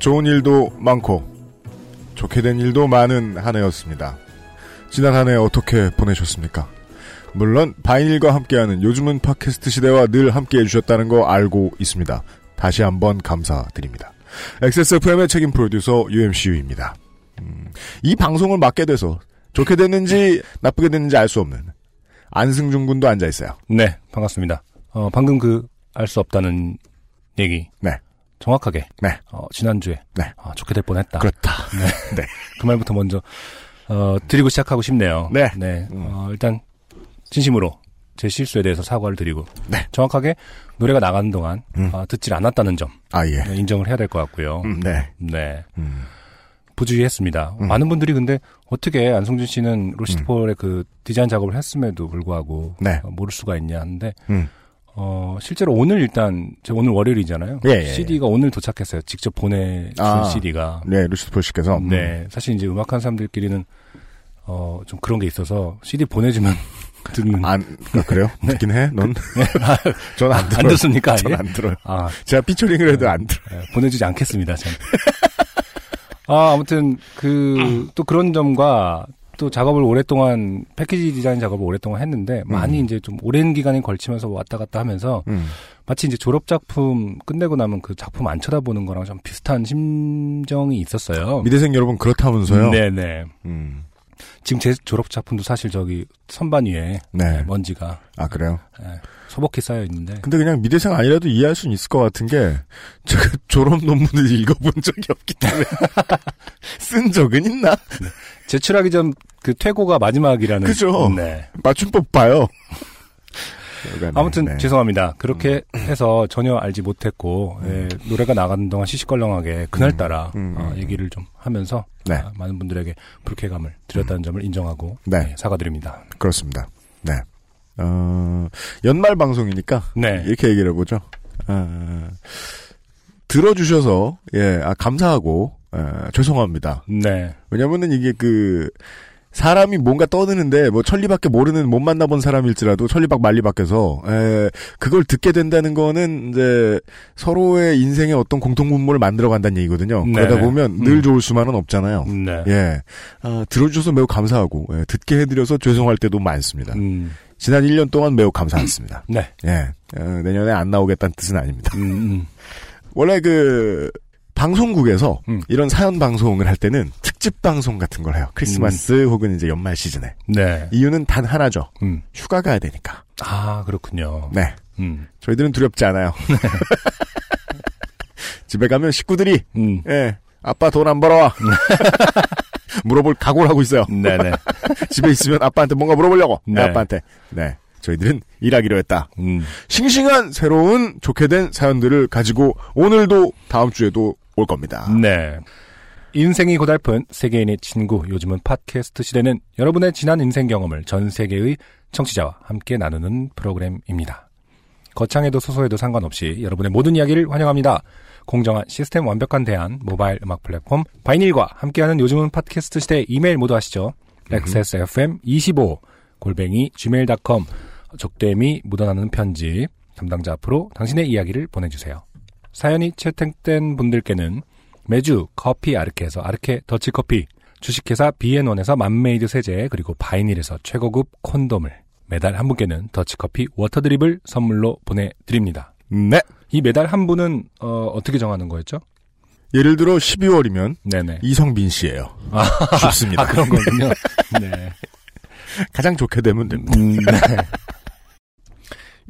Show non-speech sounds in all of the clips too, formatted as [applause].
좋은 일도 많고 좋게 된 일도 많은 한 해였습니다. 지난 한 해 어떻게 보내셨습니까? 물론 바이닐과 함께하는 요즘은 팟캐스트 시대와 늘 함께해 주셨다는 거 알고 있습니다. 다시 한번 감사드립니다. XSFM의 책임 프로듀서 UMCU입니다. 음, 이 방송을 맡게 돼서 좋게 됐는지 나쁘게 됐는지 알 수 없는 안승준 군도 앉아 있어요. 네, 반갑습니다. 어, 방금 그 알 수 없다는 얘기. 네. 정확하게. 네. 어, 지난주에. 네. 어, 좋게 될 뻔했다. 그렇다. 네. [laughs] 네. 그 말부터 먼저 어, 드리고 시작하고 싶네요. 네. 네. 음. 어, 일단 진심으로 제 실수에 대해서 사과를 드리고 네. 정확하게 노래가 나가는 동안 음. 어, 듣질 않았다는 점 아 예. 네, 인정을 해야 될 것 같고요. 음, 네. 네. 음. 부주의했습니다. 음. 많은 분들이 근데 어떻게 안성준 씨는 로시드폴의 그 디자인 작업을 했음에도 불구하고 네. 어, 모를 수가 있냐 하는데 음. 어, 실제로 오늘 일단 제 오늘 월요일이잖아요. 예, 예, 예. CD가 오늘 도착했어요. 직접 보내준 아. CD가. 네, 루시드폴 씨께서 음. 네, 사실 이제 음악하는 사람들끼리는 어, 좀 그런 게 있어서 CD 보내주면 [laughs] 듣는 안 아, 그래요? [laughs] 듣긴 해? 넌? [laughs] 전안 들어요. 안 듣습니까? 전안 들어요. 아, 제가 피처링을 해도 안 들어요. 예, 보내주지 않겠습니다. 저는. 아, 아무튼 그 또 그런 점과 또 작업을 오랫동안 패키지 디자인 작업을 오랫동안 했는데 많이 이제 좀 오랜 기간에 걸치면서 왔다 갔다 하면서 음. 마치 이제 졸업 작품 끝내고 나면 그 작품 안 쳐다보는 거랑 좀 비슷한 심정이 있었어요. 미대생 여러분 그렇다면서요? 네네. 음. 지금 제 졸업 작품도 사실 저기 선반 위에 네. 먼지가 아 그래요? 예, 소복히 쌓여 있는데 근데 그냥 미대생 아니라도 이해할 수는 있을 것 같은 게 제가 [laughs] 졸업 논문을 읽어본 적이 없기 때문에 [laughs] 쓴 적은 있나? 제출하기 전 그 퇴고가 마지막이라는 그죠. 네. 맞춤법 봐요. 아무튼 네. 죄송합니다. 그렇게 해서 전혀 알지 못했고 예, 노래가 나가는 동안 시시껄렁하게 그날따라 음, 음, 어, 음. 얘기를 좀 하면서 네. 아, 많은 분들에게 불쾌감을 드렸다는 점을 인정하고 네. 예, 사과드립니다. 그렇습니다. 네. 어, 연말 방송이니까 네. 이렇게 얘기를 해보죠. 어, 들어주셔서 예, 아, 감사하고 어, 죄송합니다. 네. 왜냐면은 이게 그 사람이 뭔가 떠드는데 뭐 천리밖에 모르는 못 만나본 사람일지라도 천리밖 만리밖에서 에, 그걸 듣게 된다는 거는 이제 서로의 인생의 어떤 공통 분모를 만들어 간다는 얘기거든요. 네. 그러다 보면 늘 음. 좋을 수만은 없잖아요. 네. 예, 아, 들어주셔서 매우 감사하고 예, 듣게 해드려서 죄송할 때도 많습니다. 음, 지난 1년 동안 매우 감사했습니다. 네. 예, 어, 내년에 안 나오겠다는 뜻은 아닙니다. 음, 음. [laughs] 원래 그 방송국에서 음. 이런 사연 방송을 할 때는 특집 방송 같은 걸 해요. 크리스마스 음. 혹은 이제 연말 시즌에. 네. 이유는 단 하나죠. 음. 휴가 가야 되니까. 아, 그렇군요. 네. 음. 저희들은 두렵지 않아요. [laughs] 집에 가면 식구들이, 음. 예, 아빠 돈 안 벌어와. [laughs] 물어볼 각오를 하고 있어요. 네네. [laughs] 집에 있으면 아빠한테 뭔가 물어보려고. 네. 아빠한테. 네. 저희들은 일하기로 했다. 음. 싱싱한 새로운 좋게 된 사연들을 가지고 오늘도 다음 주에도 올 겁니다. 네. 인생이 고달픈 세계인의 친구, 요즘은 팟캐스트 시대는 여러분의 지난 인생 경험을 전 세계의 청취자와 함께 나누는 프로그램입니다. 거창해도 소소해도 상관없이 여러분의 모든 이야기를 환영합니다. 공정한 시스템 완벽한 대안, 모바일 음악 플랫폼, 바이닐과 함께하는 요즘은 팟캐스트 시대 이메일 모두 하시죠. xsfm25 골뱅이 gmail.com 적대미 묻어나는 편지 담당자 앞으로 당신의 이야기를 보내주세요. 사연이 채택된 분들께는 매주 커피 아르케에서 아르케 더치커피, 주식회사 비앤원에서 맘메이드 세제, 그리고 바이닐에서 최고급 콘돔을 매달 한 분께는 더치커피 water drip을 선물로 보내드립니다. 네. 이 매달 한 분은 어, 떻게 정하는 거였죠? 예를 들어 12월이면 네네. 이성빈 씨예요. 아, [laughs] 쉽습니다. 아, 그런 거군요. 네. [laughs] 가장 좋게 되면 됩니다. 음, 네.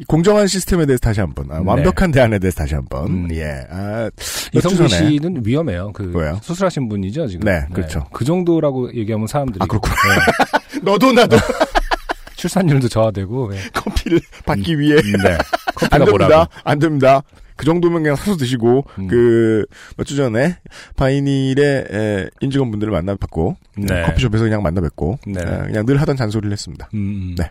이 공정한 시스템에 대해서 다시 한번, 아, 네. 완벽한 대안에 대해서 다시 한번, 음. 예, 아, 전에. 씨는 위험해요. 그 왜요? 수술하신 분이죠 지금. 네, 그렇죠. 그 정도라고 얘기하면 사람들이 아, 그렇구나. 네. [laughs] 너도 나도 [laughs] 출산율도 저하되고. 예. 커피를 받기 위해 네. 안 커피가 됩니다. 뭐라고. 안 됩니다. 그 정도면 그냥 사서 드시고 음. 그몇 주 전에 바이닐의 에, 임직원 분들을 만나 뵙고 네. 커피숍에서 그냥 만나 뵙고 네. 에, 그냥 늘 하던 잔소리를 했습니다. 음, 네.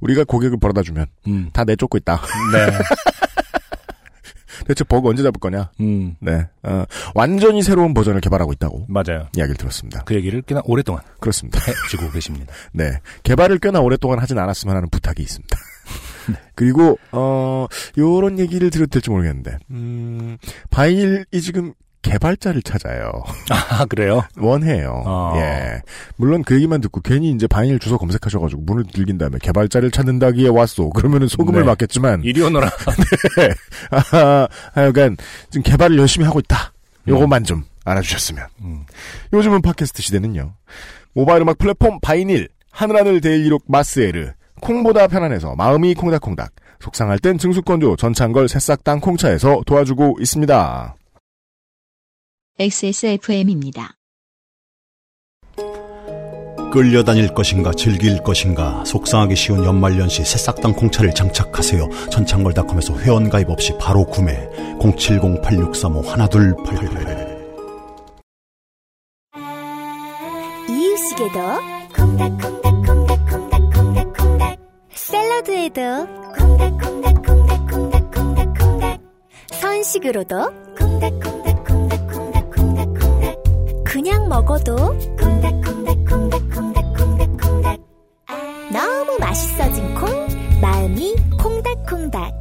우리가 고객을 벌어다 주면 음. 다 내쫓고 있다. 네. [laughs] 대체 버그 언제 잡을 거냐? 음. 네. 어, 완전히 새로운 버전을 개발하고 있다고 맞아요. 이야기를 들었습니다. 그 얘기를 꽤나 오랫동안 그렇습니다. 해주고 계십니다. [laughs] 네. 개발을 꽤나 오랫동안 하진 않았으면 하는 부탁이 있습니다. [laughs] 그리고, 어, 요런 얘기를 드려도 될지 모르겠는데, 음, 바이닐이 지금 개발자를 찾아요. 아, 그래요? [laughs] 원해요. 어. 예. 물론 그 얘기만 듣고 괜히 이제 바이닐 주소 검색하셔가지고 문을 들긴 다음에 개발자를 찾는다기에 왔소. 그러면은 소금을 네. 맞겠지만, 이리 오너라. [laughs] 아, 하여간 지금 개발을 열심히 하고 있다. 요것만 좀 알아주셨으면. 음. 요즘은 팟캐스트 시대는요. 모바일 음악 플랫폼 바이닐, 하늘하늘 데일리록 마스에르, 콩보다 편안해서 마음이 콩닥콩닥, 속상할 땐 증수건조 전창걸 새싹 땅콩차에서 도와주고 있습니다. XSFM입니다. 끌려다닐 것인가 즐길 것인가 속상하기 쉬운 연말연시 새싹당 콩차를 장착하세요. 전창걸닷컴에서 회원가입 없이 바로 구매. 070-8635-1288 이유식에도 콩닥콩닥콩닥콩닥콩닥콩닥. 샐러드에도 콩닥콩닥콩닥콩닥콩닥콩닥. 선식으로도 콩닥콩닥콩닥콩닥콩닥콩닥 그냥 먹어도 콩닥콩닥콩닥콩닥콩닥콩닥 너무 맛있어진 콩 마음이 콩닥콩닥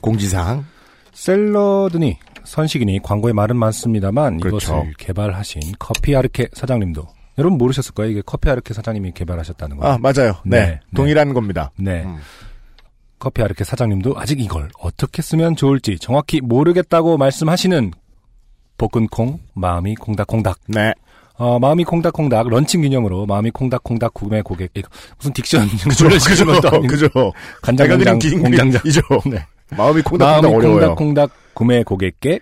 공지사항. 샐러드니 선식이니 광고에 말은 많습니다만 그렇죠. 이것을 개발하신 커피 아르케 사장님도 여러분 모르셨을 거예요. 이게 커피 아르케 사장님이 개발하셨다는 거. 아, 맞아요. 네. 네, 동일한 겁니다. 네. 음. 커피 아르케 사장님도 아직 이걸 어떻게 쓰면 좋을지 정확히 모르겠다고 말씀하시는 볶은콩 마음이 콩닥콩닥 네. 어, 마음이 콩닥콩닥 런칭 기념으로 마음이 콩닥콩닥 구매 고객 이거 무슨 diction 그죠. [laughs] 훈련시키는 것도 그죠. 간장 공장 그린 긴 공장장 그림이죠. 네. 마음이 콩닥콩닥 마음이 어려워요. 콩닥콩닥 구매 고객께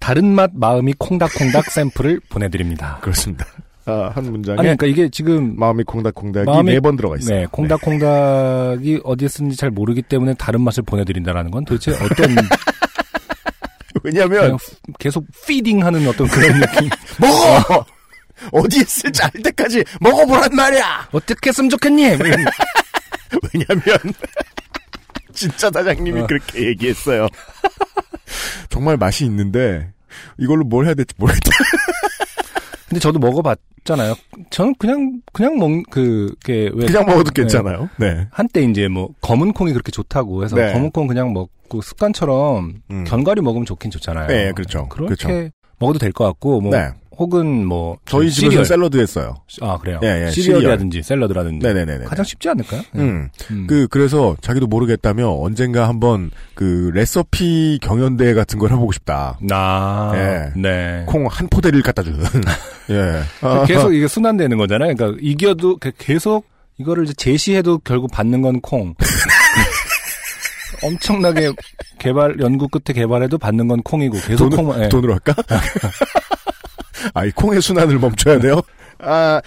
다른 맛 마음이 콩닥콩닥 샘플을 보내드립니다. 그렇습니다. 아, 한 문장에 아니 그러니까 이게 지금 마음이 콩닥콩닥이 마음이- 네번 들어가 있어요. 네 콩닥콩닥이 어디에 쓰는지 잘 모르기 때문에 다른 맛을 보내드린다라는 건 도대체 어떤 [laughs] 왜냐면 계속 피딩하는 어떤 그런 느낌 [laughs] 먹어! 어디에 쓸지 알 때까지 먹어보란 말이야! 어떻게 했으면 좋겠니? 뭐 [laughs] 왜냐면, 진짜 사장님이 어. 그렇게 얘기했어요. 정말 맛이 있는데, 이걸로 뭘 해야 될지 모르겠다. 근데 저도 먹어봤잖아요. 저는 그냥 그냥 먹 그게 왜 그냥 먹어도 괜찮아요. 네. 한때 이제 뭐 검은 콩이 그렇게 좋다고 해서 네. 검은 콩 그냥 먹고 습관처럼 음. 견과류 먹으면 좋긴 좋잖아요. 네, 그렇죠. 그렇게 그렇죠. 먹어도 될 것 같고 뭐 네. 혹은 뭐 저희 시리얼. 집에서 샐러드 했어요. 아 그래요. 예, 예, 시리얼이라든지 샐러드라든지 네네네네. 가장 쉽지 않을까요? 네. 음. 음. 그, 그래서 자기도 모르겠다며 언젠가 한번 그 레시피 경연대회 같은 걸 해보고 싶다. 아, 예. 네. 콩 한 포대를 갖다 주는. [laughs] 예. 아, 계속 이게 순환되는 거잖아요. 그러니까 이겨도 그 계속 이거를 제시해도 결국 받는 건 콩. [laughs] 엄청나게 개발 연구 끝에 개발해도 받는 건 콩이고 계속 돈을, 콩. 예. 돈으로 할까? [laughs] 아, 이 콩의 순환을 멈춰야 돼요? [laughs] 아,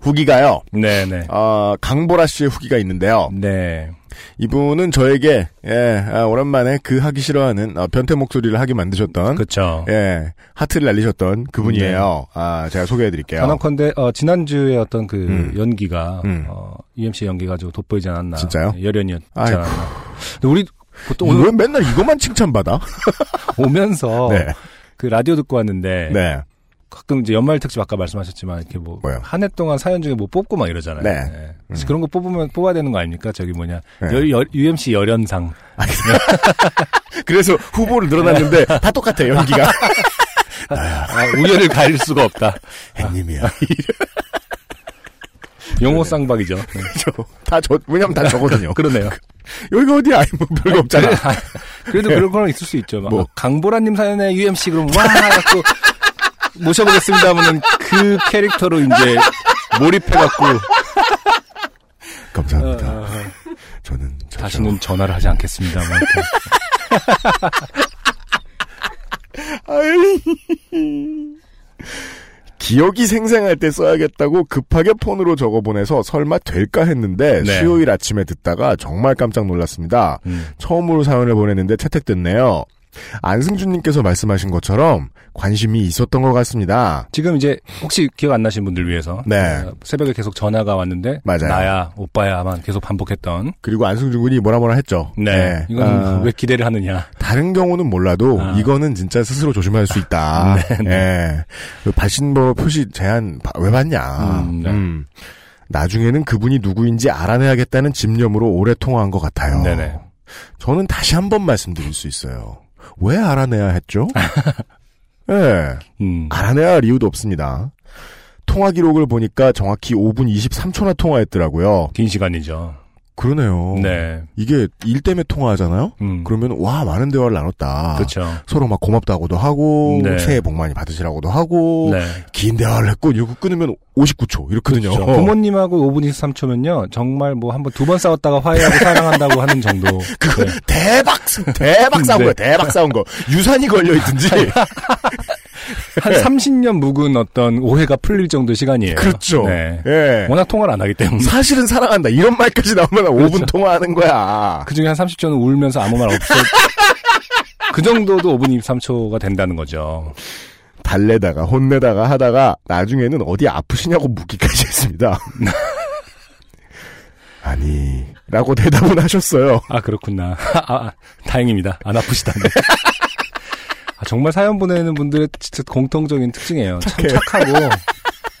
후기가요. 네네. 아, 강보라 씨의 후기가 있는데요. 네. 이분은 저에게, 예, 아, 오랜만에 그 하기 싫어하는, 어, 변태 목소리를 하게 만드셨던, 그렇죠. 예, 하트를 날리셨던 그분이에요. 아, 제가 소개해드릴게요. 단언컨대 어, 지난주에 어떤 그 음. 연기가 음. 어, UMC 연기가 좀 돋보이지 않았나. 진짜요? 열연이었지 아이고. 않았나. 근데 우리 보통 왜 오늘 맨날 이것만 칭찬받아? [laughs] 오면서 네. 그 라디오 듣고 왔는데 네. 가끔 이제 연말 특집 아까 말씀하셨지만 이렇게 뭐? 한 해 동안 사연 중에 뭐 뽑고 막 이러잖아요. 네. 그래서 그런 거 뽑으면 뽑아야 되는 거 아닙니까? 저기 뭐냐 네. 열, 열, UMC 열연상. [laughs] 그래서 후보를 늘어났는데 다 똑같아, 연기가. [laughs] 아, 우열을 가릴 수가 없다. 햇님이야. [laughs] 용호 쌍박이죠. 네. 저, 다 저, 왜냐면 다 저거든요. 그러네요. 여기가 어디야? 뭐 별거 없잖아. 그래, 아, 그래도 그런 거는 있을 수 있죠. 막 뭐. 강보라님 사연에 UMC 그럼 와 갖고 모셔보겠습니다 하면은 그 캐릭터로 이제 몰입해갖고 감사합니다. 어, 어, 어. 저는 저, 다시는 전화를 하지 않겠습니다. 아이. 기억이 생생할 때 써야겠다고 급하게 폰으로 적어 보내서 설마 될까 했는데 네. 수요일 아침에 듣다가 정말 깜짝 놀랐습니다. 음. 처음으로 사연을 보냈는데 채택됐네요. 안승준님께서 말씀하신 것처럼 관심이 있었던 것 같습니다. 지금 이제 혹시 기억 안 나신 분들 위해서 네. 어, 새벽에 계속 전화가 왔는데 맞아요. 나야 오빠야만 계속 반복했던 그리고 안승준 군이 뭐라 뭐라 했죠. 네, 이건 아, 왜 기대를 하느냐 다른 경우는 몰라도 아. 이거는 진짜 스스로 조심할 수 있다. [laughs] 네, 예. 그 발신번호 표시 제한 바- 왜 받냐. 음, 네. 음. 나중에는 그분이 누구인지 알아내야겠다는 집념으로 오래 통화한 것 같아요. 네네. 저는 다시 한 번 말씀드릴 수 있어요. 왜 알아내야 했죠? [laughs] 예. 음. 알아내야 할 이유도 없습니다. 통화 기록을 보니까 정확히 5분 23초나 통화했더라고요. 긴 시간이죠. 그러네요. 네. 이게 일 때문에 통화하잖아요? 음. 그러면, 와, 많은 대화를 나눴다. 그렇죠. 서로 막 고맙다고도 하고, 네. 새해 복 많이 받으시라고도 하고, 네. 긴 대화를 했고, 이거 끊으면 59초. 이렇거든요. 그렇죠. 부모님하고 5분 23초면요. 정말 뭐 한 번 두 번 싸웠다가 화해하고 [laughs] 사랑한다고 하는 정도. 그거 네. 대박, 싸- 대박 싸운 네. 거야, 대박 싸운 거. 유산이 걸려 있든지. [laughs] 한 30년 묵은 어떤 오해가 풀릴 정도 시간이에요. 그렇죠. 네. 예. 워낙 통화를 안 하기 때문에. 사실은 사랑한다. 이런 말까지 나오면 5분 그렇죠. 통화하는 거야. 그 중에 한 30초는 울면서 아무 말 없어. 그 정도도 5분 23초가 된다는 거죠. 달래다가 혼내다가 하다가 나중에는 어디 아프시냐고 묻기까지 했습니다. [laughs] 아니 라고 대답은 하셨어요. 아, 그렇구나. 아, 아, 다행입니다. 안 아프시다네. 아, 정말 사연 보내는 분들의 진짜 공통적인 특징이에요. 참 착하고,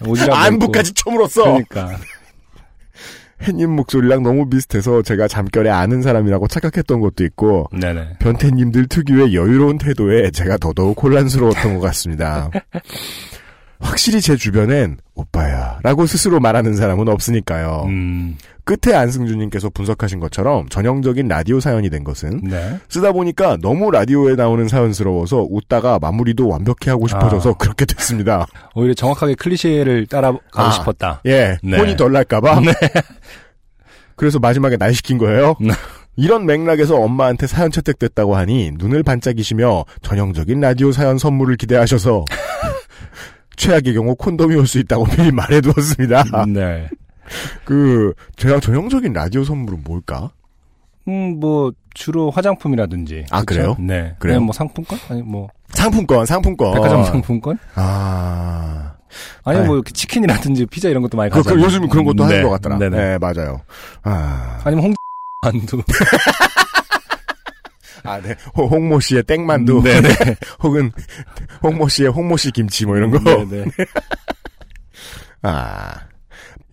[laughs] 오지랖 안부까지 처물었어. 그러니까. [laughs] 햇님 목소리랑 너무 비슷해서 제가 잠결에 아는 사람이라고 착각했던 것도 있고 네네. 변태님들 특유의 여유로운 태도에 제가 더더욱 혼란스러웠던 것 같습니다. [laughs] 확실히 제 주변엔 오빠야 라고 스스로 말하는 사람은 없으니까요. 음, 끝에 안승준님께서 분석하신 것처럼 전형적인 라디오 사연이 된 것은 네. 쓰다 보니까 너무 라디오에 나오는 사연스러워서 웃다가 마무리도 완벽히 하고 싶어져서 아. 그렇게 됐습니다. [laughs] 오히려 정확하게 클리셰를 따라가고 아. 싶었다. 예, 네. 혼이 덜 날까봐. [laughs] 그래서 마지막에 날 시킨 거예요. [laughs] 네. 이런 맥락에서 엄마한테 사연 채택됐다고 하니 눈을 반짝이시며 전형적인 라디오 사연 선물을 기대하셔서 최악의 경우 콘돔이 올 수 있다고 미리 말해두었습니다. 네. 그 제가 전형적인 라디오 선물은 뭘까? 음, 뭐, 주로 화장품이라든지. 아, 그쵸? 그래요? 네. 그래요? 뭐 상품권? 아니, 뭐, 상품권, 상품권. 백화점 상품권? 아, 아니, 네. 뭐, 이렇게 치킨이라든지 피자 이런 것도 많이 그, 가잖아요. 그 요즘 그런 것도 네. 하는 것 같더라. 네네. 네, 맞아요. 아, 아니면 홍, [laughs] 만두. 아, 네. 홍- 홍모 씨의 땡만두. 네네. [laughs] 혹은 홍모 씨의 홍모 씨 김치 뭐 이런 거. 네네. [laughs] 아.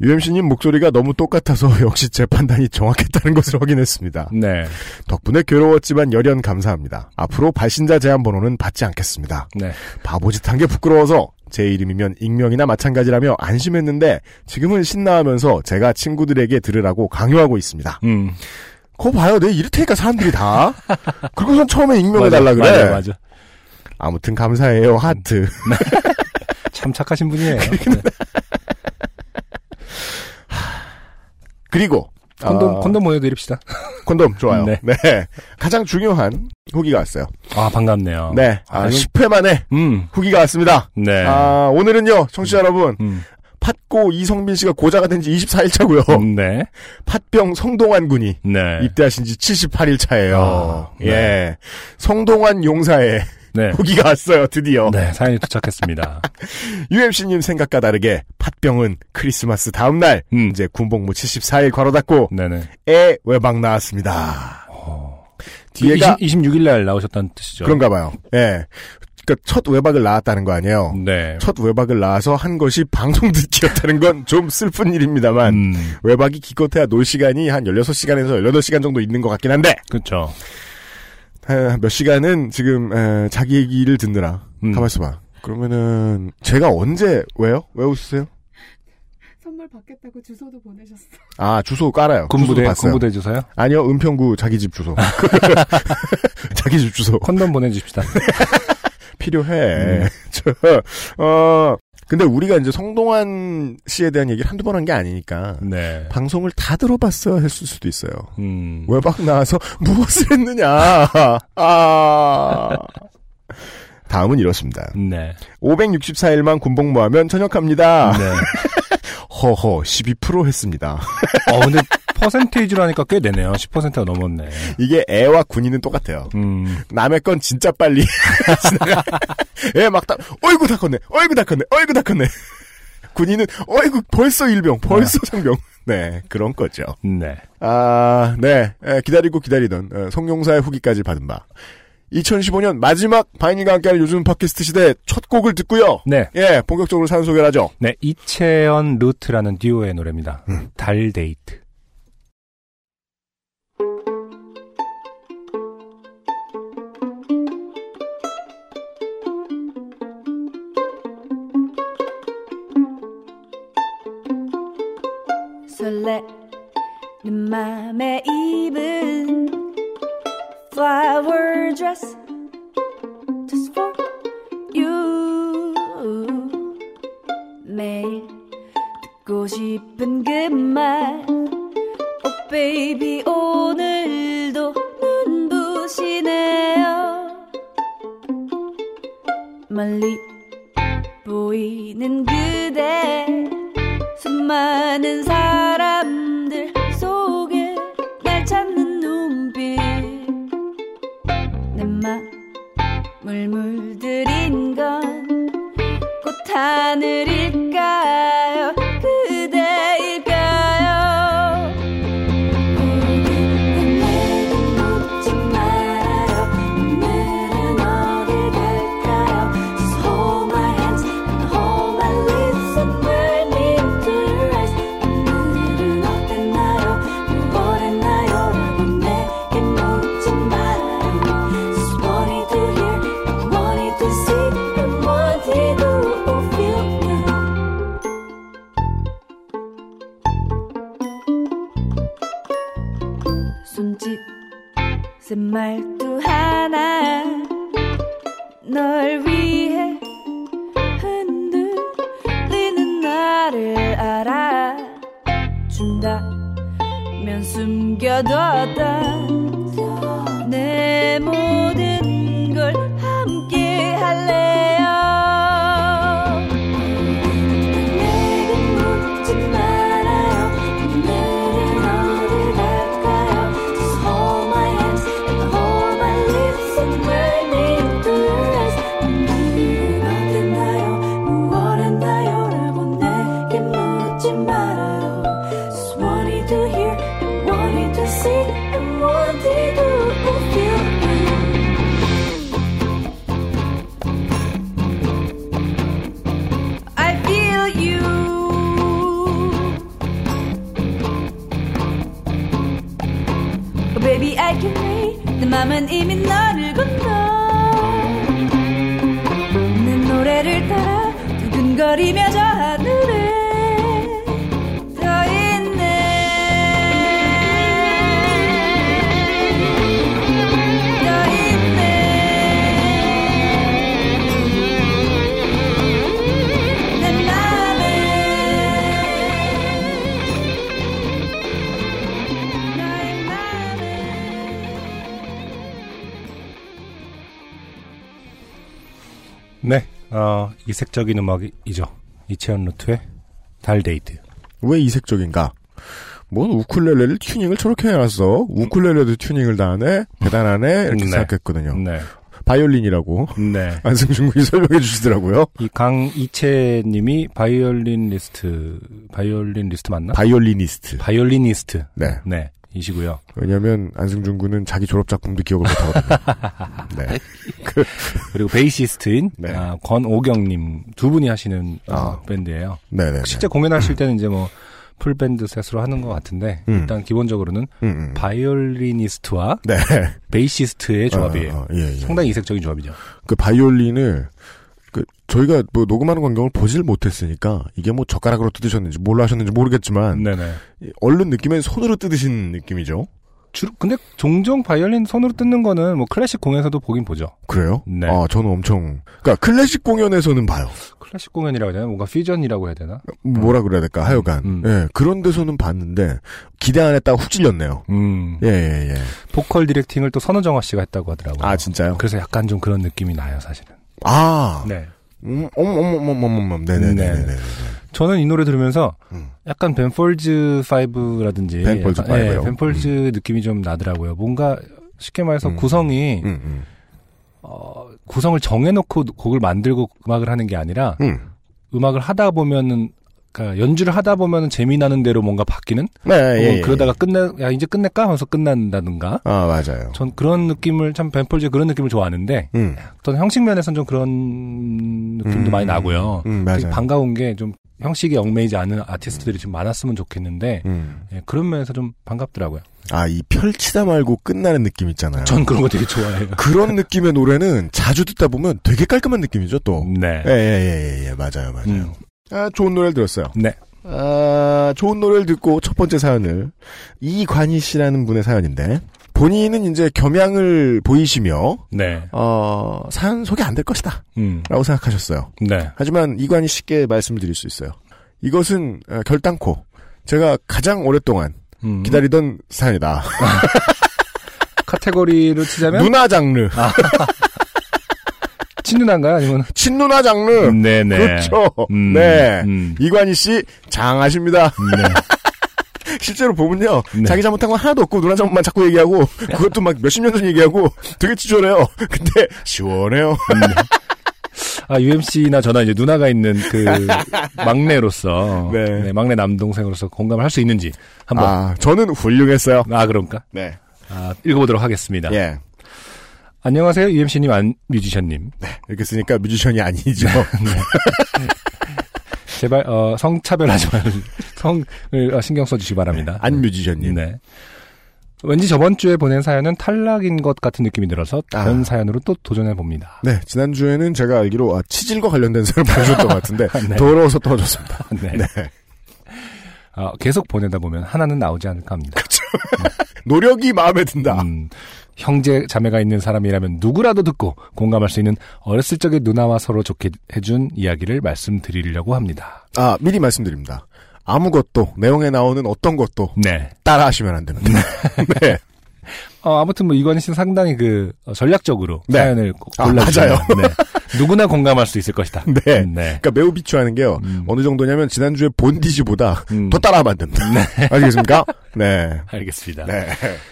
UMC님 목소리가 너무 똑같아서 [laughs] 역시 제 판단이 정확했다는 것을 확인했습니다. 네. 덕분에 괴로웠지만 열연 감사합니다. 앞으로 발신자 제한 번호는 받지 않겠습니다. 네. 바보짓한 게 부끄러워서 제 이름이면 익명이나 마찬가지라며 안심했는데 지금은 신나하면서 제가 친구들에게 들으라고 강요하고 있습니다. 음. 그거 봐요. 내 이럴 테니까 사람들이 다. [laughs] 그리고선 처음에 익명해달라 그래. 맞아, 맞아. 아무튼 감사해요. 하트. [laughs] 참 착하신 분이에요. 네. 그리고 콘돔, 아, 콘돔 보내드립시다. 콘돔 좋아요. [laughs] 네. 네. 가장 중요한 후기가 왔어요. 아, 반갑네요. 네. 아, 아, 이건- 10회 만에 음. 후기가 왔습니다. 네. 아, 오늘은요, 청취자 여러분, 음. 팥고 이성빈 씨가 고자가 된 지 24일 차고요. 음, 네. 팥병 성동환 군이 네. 입대하신 지 78일 차예요. 아, 네. 예. 성동환 용사의 네. [laughs] 후기가 왔어요, 드디어. 네, 사연이 도착했습니다. [laughs] UMC님 생각과 다르게 팥병은 크리스마스 다음날, 음. 이제 군복무 74일 괄호 닫고, 네네. 애 외박 나왔습니다. 어. 뒤에가 20, 26일 날 나오셨다는 뜻이죠. 그런가 봐요. 예. 그니까 첫 외박을 나왔다는 거 아니에요. 네. 첫 외박을 나와서 한 것이 방송 듣기였다는 건 좀 슬픈 일입니다만, 음. 외박이 기껏해야 놀 시간이 한 16시간에서 18시간 정도 있는 것 같긴 한데. 아, 몇 시간은 지금, 에, 자기 얘기를 듣느라, 음. 가만 있어 봐. 그러면은, 제가 언제, 왜요? 왜 웃으세요? 선물 받겠다고 주소도 보내셨어. 아, 주소 깔아요. 군부대, 주소도 봤어요. 군부대 주소요? 아니요, 은평구 자기 집 주소. [laughs] [laughs] 자기 집 주소. 콘돔 보내주십시다. [laughs] 필요해. 음. 저, 어, 근데 우리가 이제 성동환 씨에 대한 얘기를 한두 번 한 게 아니니까, 네. 방송을 다 들어봤어야 했을 수도 있어요. 음. 외박 나와서 [laughs] 무엇을 했느냐. 아. 다음은 이렇습니다. 네. 564일만 군복무하면 전역합니다. 네. [laughs] 허허 12% 했습니다. 어, 근데 퍼센테이지로 하니까 꽤 되네요. 10%가 넘었네. 이게 애와 군인은 똑같아요. 음. 남의 건 진짜 빨리 [laughs] 지나가. 애 막 다, 어이구 다 컸네, 어이구 다 컸네, 어이구 다 컸네. 군인은 어이구 벌써 일병, 벌써 상병. 네, 그런 거죠. 네. 아, 네, 에, 기다리고 기다리던 어, 송용사의 후기까지 받은 바. 2015년 마지막 바인일과 함께하는 요즘 팟캐스트 시대 첫 곡을 듣고요. 네. 예, 본격적으로 사연 소개를 하죠. 네. 이채연 루트라는 듀오의 노래입니다. 달 데이트. 설레는 맘에 입은 flower dress. Just for you. 매일 듣고 싶은 그말. Oh baby 오늘도 눈부시네요. 멀리 보이는 그대. 수많은 사람들 찾는 눈빛. 내 맘을 물들인 건곧 하늘일까요 그대일까요 센 말투 하나 널 위해 흔들리는 나를 알아준다면 숨겨뒀던 내 모든 이색적인 음악이죠. 이채언루트의 달 데이트. 왜 이색적인가? 뭔 우쿨렐레를 튜닝을 저렇게 해놨어? 우쿨렐레도 튜닝을 다 하네? 대단하네? 이렇게 네. 생각했거든요. 네. 바이올린이라고 네. [laughs] 안승준 군이 설명해 주시더라고요. 이 강이채 님이 바이올린 리스트, 바이올린 리스트 맞나? 바이올리니스트. 바이올리니스트. 네. 네. 이시고요. 왜냐면 안승준 군은 자기 졸업 작품도 기억을 못하거든요. [laughs] 네. 그 리고 베이시스트인 네. 아, 권오경님 두 분이 하시는 어, 아. 밴드예요. 네네. 실제 공연하실 때는 이제 뭐 full band set으로 하는 것 같은데 음. 일단 기본적으로는 음, 음. 바이올리니스트와 네. 베이시스트의 조합이에요. 어, 어, 예, 예. 상당히 이색적인 조합이죠. 그 바이올린을 그 저희가 뭐 녹음하는 광경을 보질 못했으니까 이게 뭐 젓가락으로 뜯으셨는지 뭘로 하셨는지 모르겠지만 네네. 이 얼른 느낌엔 손으로 뜯으신 느낌이죠. 주로 근데 종종 바이올린 손으로 뜯는 거는 뭐 클래식 공연에서도 보긴 보죠. 그래요? 네. 아 저는 엄청 그러니까 클래식 공연에서는 봐요. 클래식 공연이라고 해야 되나? 뭔가 퓨전이라고 해야 되나? 뭐라 그래야 될까? 하여간 음. 예 그런 데서는 봤는데 기대 안 했다가 훅 찔렸네요. 음. 예예 예. 보컬 directing을 또 선우정아 씨가 했다고 하더라고요. 아 진짜요? 그래서 약간 좀 그런 느낌이 나요, 사실은. 아, 네. 음, 어머머머머머머, 네네네네. 네. 저는 이 노래 들으면서 음. 약간 Ben Folds 5라든지 Ben Folds 약간, 예, 5요? Ben Folds 느낌이 좀 나더라고요. 뭔가 쉽게 말해서 음. 구성이 음, 음, 어, 구성을 정해놓고 곡을 만들고 음악을 하는 게 아니라 음. 음악을 하다 보면은 그러니까 연주를 하다 보면은 재미나는 대로 뭔가 바뀌는 네, 예, 어, 예. 그러다가 끝내 야 이제 끝낼까 하면서 끝난다든가 아, 맞아요. 전 그런 느낌을 참 벤폴즈 그런 느낌을 좋아하는데 음, 어떤 형식 면에서는 좀 그런 느낌도 음, 많이 나고요. 음, 되게 맞아요. 반가운 게 좀 형식에 얽매이지 않은 아티스트들이 좀 많았으면 좋겠는데 음. 예, 그런 면에서 좀 반갑더라고요. 아, 이 펼치다 말고 끝나는 느낌 있잖아요. 전 그런 거 되게 좋아해요. [laughs] 그런 느낌의 노래는 자주 듣다 보면 되게 깔끔한 느낌이죠, 또. 네. 예, 예, 예, 예, 예, 맞아요, 맞아요. 음, 아, 좋은 노래를 들었어요. 네. 아, 좋은 노래를 듣고 첫 번째 사연을 이관희 씨라는 분의 사연인데 본인은 이제 겸양을 보이시며 네. 어, 사연 소개 안 될 것이다 음, 라고 생각하셨어요. 네. 하지만 이관희 씨께 말씀을 드릴 수 있어요. 이것은 어, 결단코 제가 가장 오랫동안 음, 기다리던 사연이다. [laughs] 카테고리를 치자면 누나 장르, 친누나인가요? 아니면 [laughs] 친누나 장르. 네네. 그렇죠. 음, 네. 음, 이관희 씨 장하십니다. 네. [laughs] 실제로 보면요. 네. 자기 잘못한 건 하나도 없고 누나 잘못만 자꾸 얘기하고 그것도 막 몇십 년 전 얘기하고 되게 치졸해요. [laughs] 근데 시원해요. 아, UMC나 저나 이제 누나가 있는 그 막내로서 네. 네, 막내 남동생으로서 공감을 할 수 있는지 한번 아, 아, 저는 훌륭했어요. 그런가? 네. 아, 읽어보도록 하겠습니다. 예. 안녕하세요, UMC님, 안 뮤지션님. 이렇게 쓰니까 뮤지션이 아니죠. [laughs] 제발 어, 성차별하지 말고 성을 어, 신경 써주시기 바랍니다. 안 뮤지션님. 네. 왠지 저번 주에 보낸 사연은 탈락인 것 같은 느낌이 들어서 다른 아. 사연으로 또 도전해 봅니다. 네, 지난 주에는 제가 알기로 아, 치질과 관련된 사연을 보내주셨던 것 같은데 [laughs] 네. 더러워서 떨어졌습니다. [laughs] 네. 네. 어, 계속 보내다 보면 하나는 나오지 않을까 합니다. 노력이 마음에 든다. 음, 형제 자매가 있는 사람이라면 누구라도 듣고 공감할 수 있는 어렸을 적의 누나와 서로 좋게 해준 이야기를 말씀드리려고 합니다. 아, 미리 말씀드립니다. 아무것도 내용에 나오는 어떤 것도 네. 따라하시면 안 됩니다. 네. [laughs] 어, 아무튼 뭐 이건희 씨는 상당히 그 어, 전략적으로 네. 사연을 고- 아. [laughs] 네. 누구나 공감할 수 있을 것이다. 네. 네. 그러니까 매우 비추하는 게요. 음. 어느 정도냐면 지난주에 본디지보다 음. 더 따라하면 안 됩니다. 아시겠습니까? [laughs] 네. 알겠습니다. 네.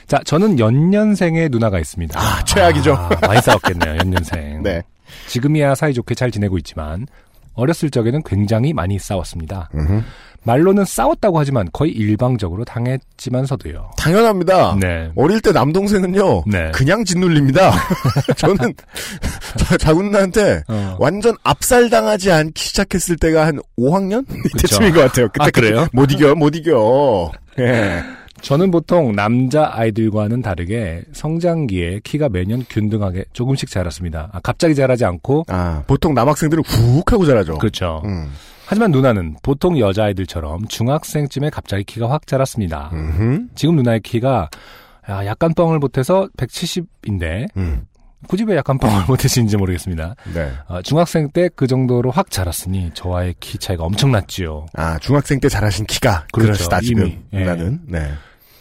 자, 저는 연년생의 누나가 있습니다. 아, 최악이죠. 아, 많이 싸웠겠네요, 연년생. [laughs] 네. 지금이야 사이좋게 잘 지내고 있지만 어렸을 적에는 굉장히 많이 싸웠습니다. 음흠. 말로는 싸웠다고 하지만 거의 일방적으로 당했지만서도요. 당연합니다. 네. 어릴 때 남동생은요. 네. 그냥 짓눌립니다. [laughs] 저는 [laughs] 자- 자군나한테 어. 완전 압살당하지 않기 시작했을 때가 한 5학년? [laughs] 그쵸. 이때쯤인 것 같아요. 그때 아, 그래요? 못 이겨, 못 이겨. 예. 저는 보통 남자 아이들과는 다르게 성장기에 키가 매년 균등하게 조금씩 자랐습니다. 아, 갑자기 자라지 않고 아, 보통 남학생들은 훅 하고 자라죠. 그렇죠. 음. 하지만 누나는 보통 여자아이들처럼 중학생쯤에 갑자기 키가 확 자랐습니다. 음흠. 지금 누나의 키가 야, 약간 뻥을 못해서 170인데 음. 굳이 왜 약간 뻥을 [laughs] 못해시는지 모르겠습니다. 네. 어, 중학생 때 그 정도로 확 자랐으니 저와의 키 차이가 엄청났지요. 아, 중학생 때 자라신 키가 그렇죠. 그러시다, 지금. 이미. 예. 나는. 네.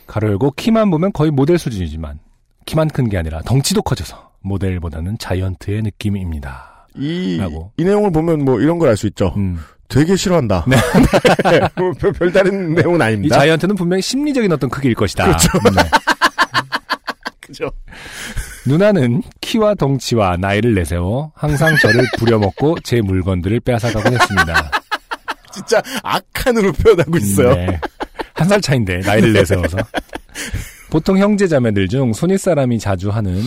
가로 열고 키만 보면 거의 모델 수준이지만 키만 큰 게 아니라 덩치도 커져서 모델보다는 자이언트의 느낌입니다. 이, 라고. 이 내용을 보면 뭐 이런 걸 알 수 있죠. 음. 되게 싫어한다. 네. [laughs] 뭐 별, 별다른 내용은 이 아닙니다. 자이언트는 분명히 심리적인 어떤 크기일 것이다. 그렇죠. 네. [laughs] 그죠. 누나는 키와 덩치와 나이를 내세워 항상 저를 부려먹고 제 물건들을 빼앗아가곤 했습니다. 진짜 악한으로 표현하고 있어요. 네. 한 살 차인데 나이를 내세워서. 보통 형제 자매들 중 손윗 사람이 자주 하는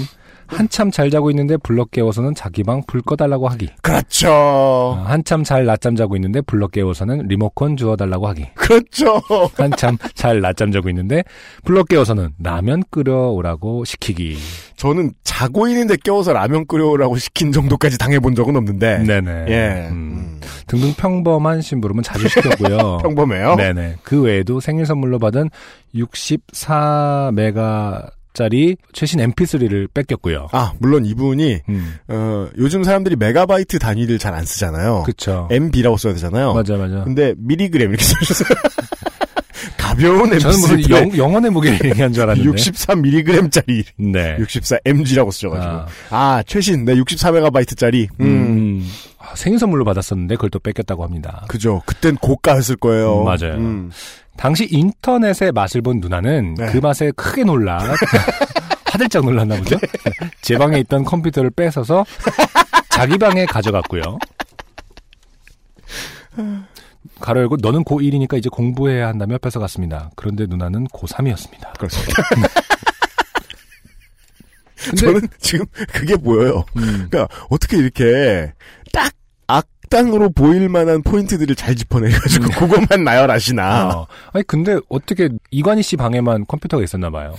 한참 잘 자고 있는데 불러 깨워서는 자기 방 불 꺼달라고 하기. 그렇죠. 어, 한참 잘 낮잠 자고 있는데 불러 깨워서는 리모컨 주워달라고 하기. 그렇죠. [laughs] 한참 잘 낮잠 자고 있는데 불러 깨워서는 라면 끓여오라고 시키기. 저는 자고 있는데 깨워서 라면 끓여오라고 시킨 정도까지 당해본 적은 없는데. 네네. 예. 음, 음. 등등 평범한 심부름은 자주 시켰고요. [laughs] 평범해요. 네네. 그 외에도 생일 선물로 받은 64메가 짜리 최신 MP3를 뺏겼고요. 아, 물론 이분이, 음, 어, 요즘 사람들이 메가바이트 단위를 잘 안 쓰잖아요. 그쵸. MB라고 써야 되잖아요. 맞아, 맞아. 근데 밀리그램 이렇게 써주셨어요. [laughs] 가벼운 MC 저는 무슨. 영, 영혼의 무게를 [laughs] 얘기한 줄 알았는데. 64mg짜리 [laughs] 네. 64mg라고 쓰셔가지고 아. 아, 최신 네 64MB짜리 음. 음. 아, 생일 선물로 받았었는데 그걸 또 뺏겼다고 합니다. 그죠 그땐 고가였을 거예요 음, 맞아요. 음. 당시 인터넷의 맛을 본 누나는 네. 그 맛에 크게 놀라 [laughs] 화들짝 놀랐나 보죠. 제 방에 있던 컴퓨터를 뺏어서 자기 방에 가져갔고요. 가로 열고 너는 고1이니까 이제 공부해야 한다며 뺏어갔습니다. 그런데 누나는 고3이었습니다. 그렇습니다 저는 지금 그게 보여요 음, 그러니까 어떻게 이렇게 딱 악당으로 보일 만한 포인트들을 잘 짚어내가지고 그것만 나열하시나 어. 아니 근데 어떻게 이관희 씨 방에만 컴퓨터가 있었나 봐요.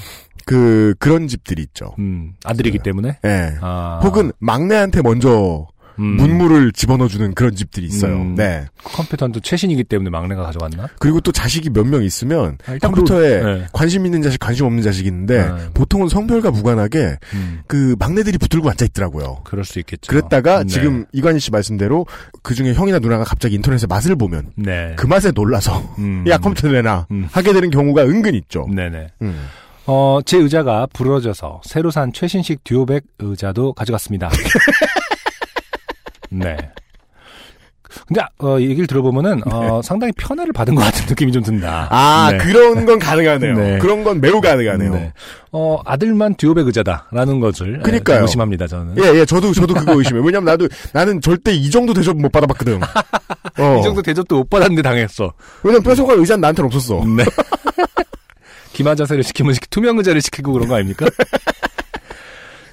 그 그런 집들이 있죠 음, 아들이기 때문에. 예 아, 혹은 막내한테 먼저 음, 문물을 집어넣어주는 그런 집들이 있어요. 음. 네. 컴퓨터는 또 최신이기 때문에 막내가 가져갔나? 그리고 또 자식이 몇 명 있으면 아, 컴퓨터에 네. 관심 있는 자식, 관심 없는 자식이 있는데 네. 보통은 성별과 무관하게 음, 그 막내들이 붙들고 앉아 있더라고요. 그럴 수 있겠죠. 그랬다가 네. 지금 이관희 씨 말씀대로 그 중에 형이나 누나가 갑자기 인터넷에 맛을 보면 네. 그 맛에 놀라서 음. [laughs] 야 컴퓨터 내놔 음. 하게 되는 경우가 은근 있죠. 네네. 음. 어, 제 의자가 부러져서 새로 산 최신식 듀오백 의자도 가져갔습니다. [laughs] 네. 근데 어, 얘기를 들어보면은 어, 상당히 편애를 받은 것 같은 느낌이 좀 든다. 아 네. 그런 건 가능하네요. 네. 그런 건 매우 가능하네요. 네. 어, 아들만 듀오백 의자다라는 것을 그러니까요. 예, 의심합니다 저는. 예, 예, 저도, 저도 그거 의심해 요. 왜냐면 나도, 나는 절대 이 정도 대접 못 받아봤거든. [laughs] 어. 이 정도 대접도 못 받았는데 당했어. 왜냐면 뼈소가 의자는 나한테는 없었어. 네. [laughs] 기마 자세를 시키면 시- 투명 의자를 시키고 그런 거 아닙니까? [laughs]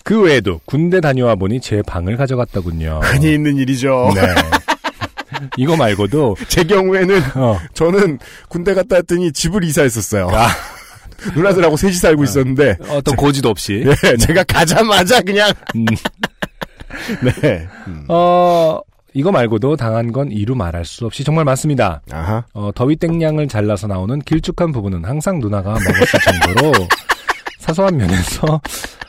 그 외에도 군대 다녀와 보니 제 방을 가져갔더군요. 흔히 있는 일이죠. 네. [laughs] 이거 말고도 [laughs] 제 경우에는 어, 저는 군대 갔다 왔더니 집을 이사했었어요. 아. [laughs] 누나들하고 셋이 살고 있었는데, 어떤 고지도 없이 예, 제가 가자마자 그냥, 음, 네. 어 이거 말고도 당한 건 이루 말할 수 없이 정말 많습니다. 아하. 어, 더위 땡냥을 잘라서 나오는 길쭉한 부분은 항상 누나가 먹었을 정도로 사소한 면에서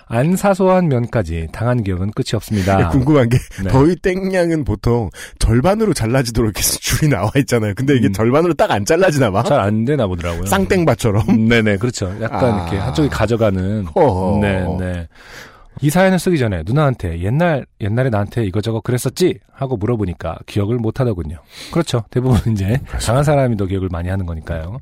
안 사소한 면까지 당한 기억은 끝이 없습니다. 궁금한 게, 네. 더위 땡냥은 보통 절반으로 잘라지도록 이렇게 줄이 나와 있잖아요. 근데 이게 음. 절반으로 딱 안 잘라지나 봐. 잘 안 되나 보더라고요. 쌍땡바처럼. 음, 네네, 그렇죠. 약간 아. 이렇게 한쪽이 가져가는. 네네. 이 사연을 쓰기 전에 누나한테 옛날, 옛날에 나한테 이거저거 그랬었지? 하고 물어보니까 기억을 못 하더군요. 그렇죠. 대부분 [laughs] 이제 강한 사람이 더 기억을 많이 하는 거니까요.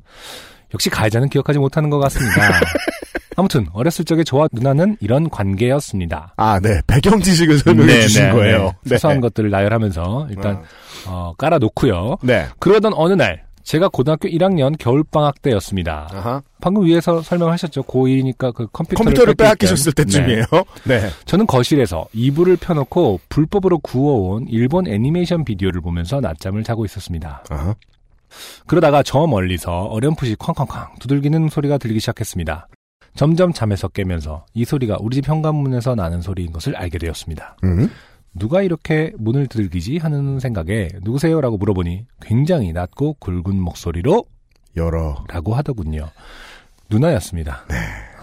역시 가해자는 기억하지 못하는 것 같습니다. [laughs] 아무튼, 어렸을 적에 저와 누나는 이런 관계였습니다. 아, 네. 배경 지식을 설명해 네, 주신 네, 거예요. 네. 사소한 것들을 나열하면서 일단, 어, 깔아 놓고요. 네. 그러던 어느 날, 제가 고등학교 1학년 겨울방학 때였습니다. 아하. 방금 위에서 설명하셨죠. 고2니까 그 컴퓨터를, 컴퓨터를 빼앗기셨을 때. 때쯤이에요. 네. 네. 저는 거실에서 이불을 펴놓고 불법으로 구워온 일본 애니메이션 비디오를 보면서 낮잠을 자고 있었습니다. 아하. 그러다가 저 멀리서 어렴풋이 쾅쾅쾅 두들기는 소리가 들리기 시작했습니다. 점점 잠에서 깨면서 이 소리가 우리 집 현관문에서 나는 소리인 것을 알게 되었습니다. 음. 누가 이렇게 문을 두들기지 하는 생각에 누구세요? 라고 물어보니 굉장히 낮고 굵은 목소리로 열어. 라고 하더군요. 누나였습니다.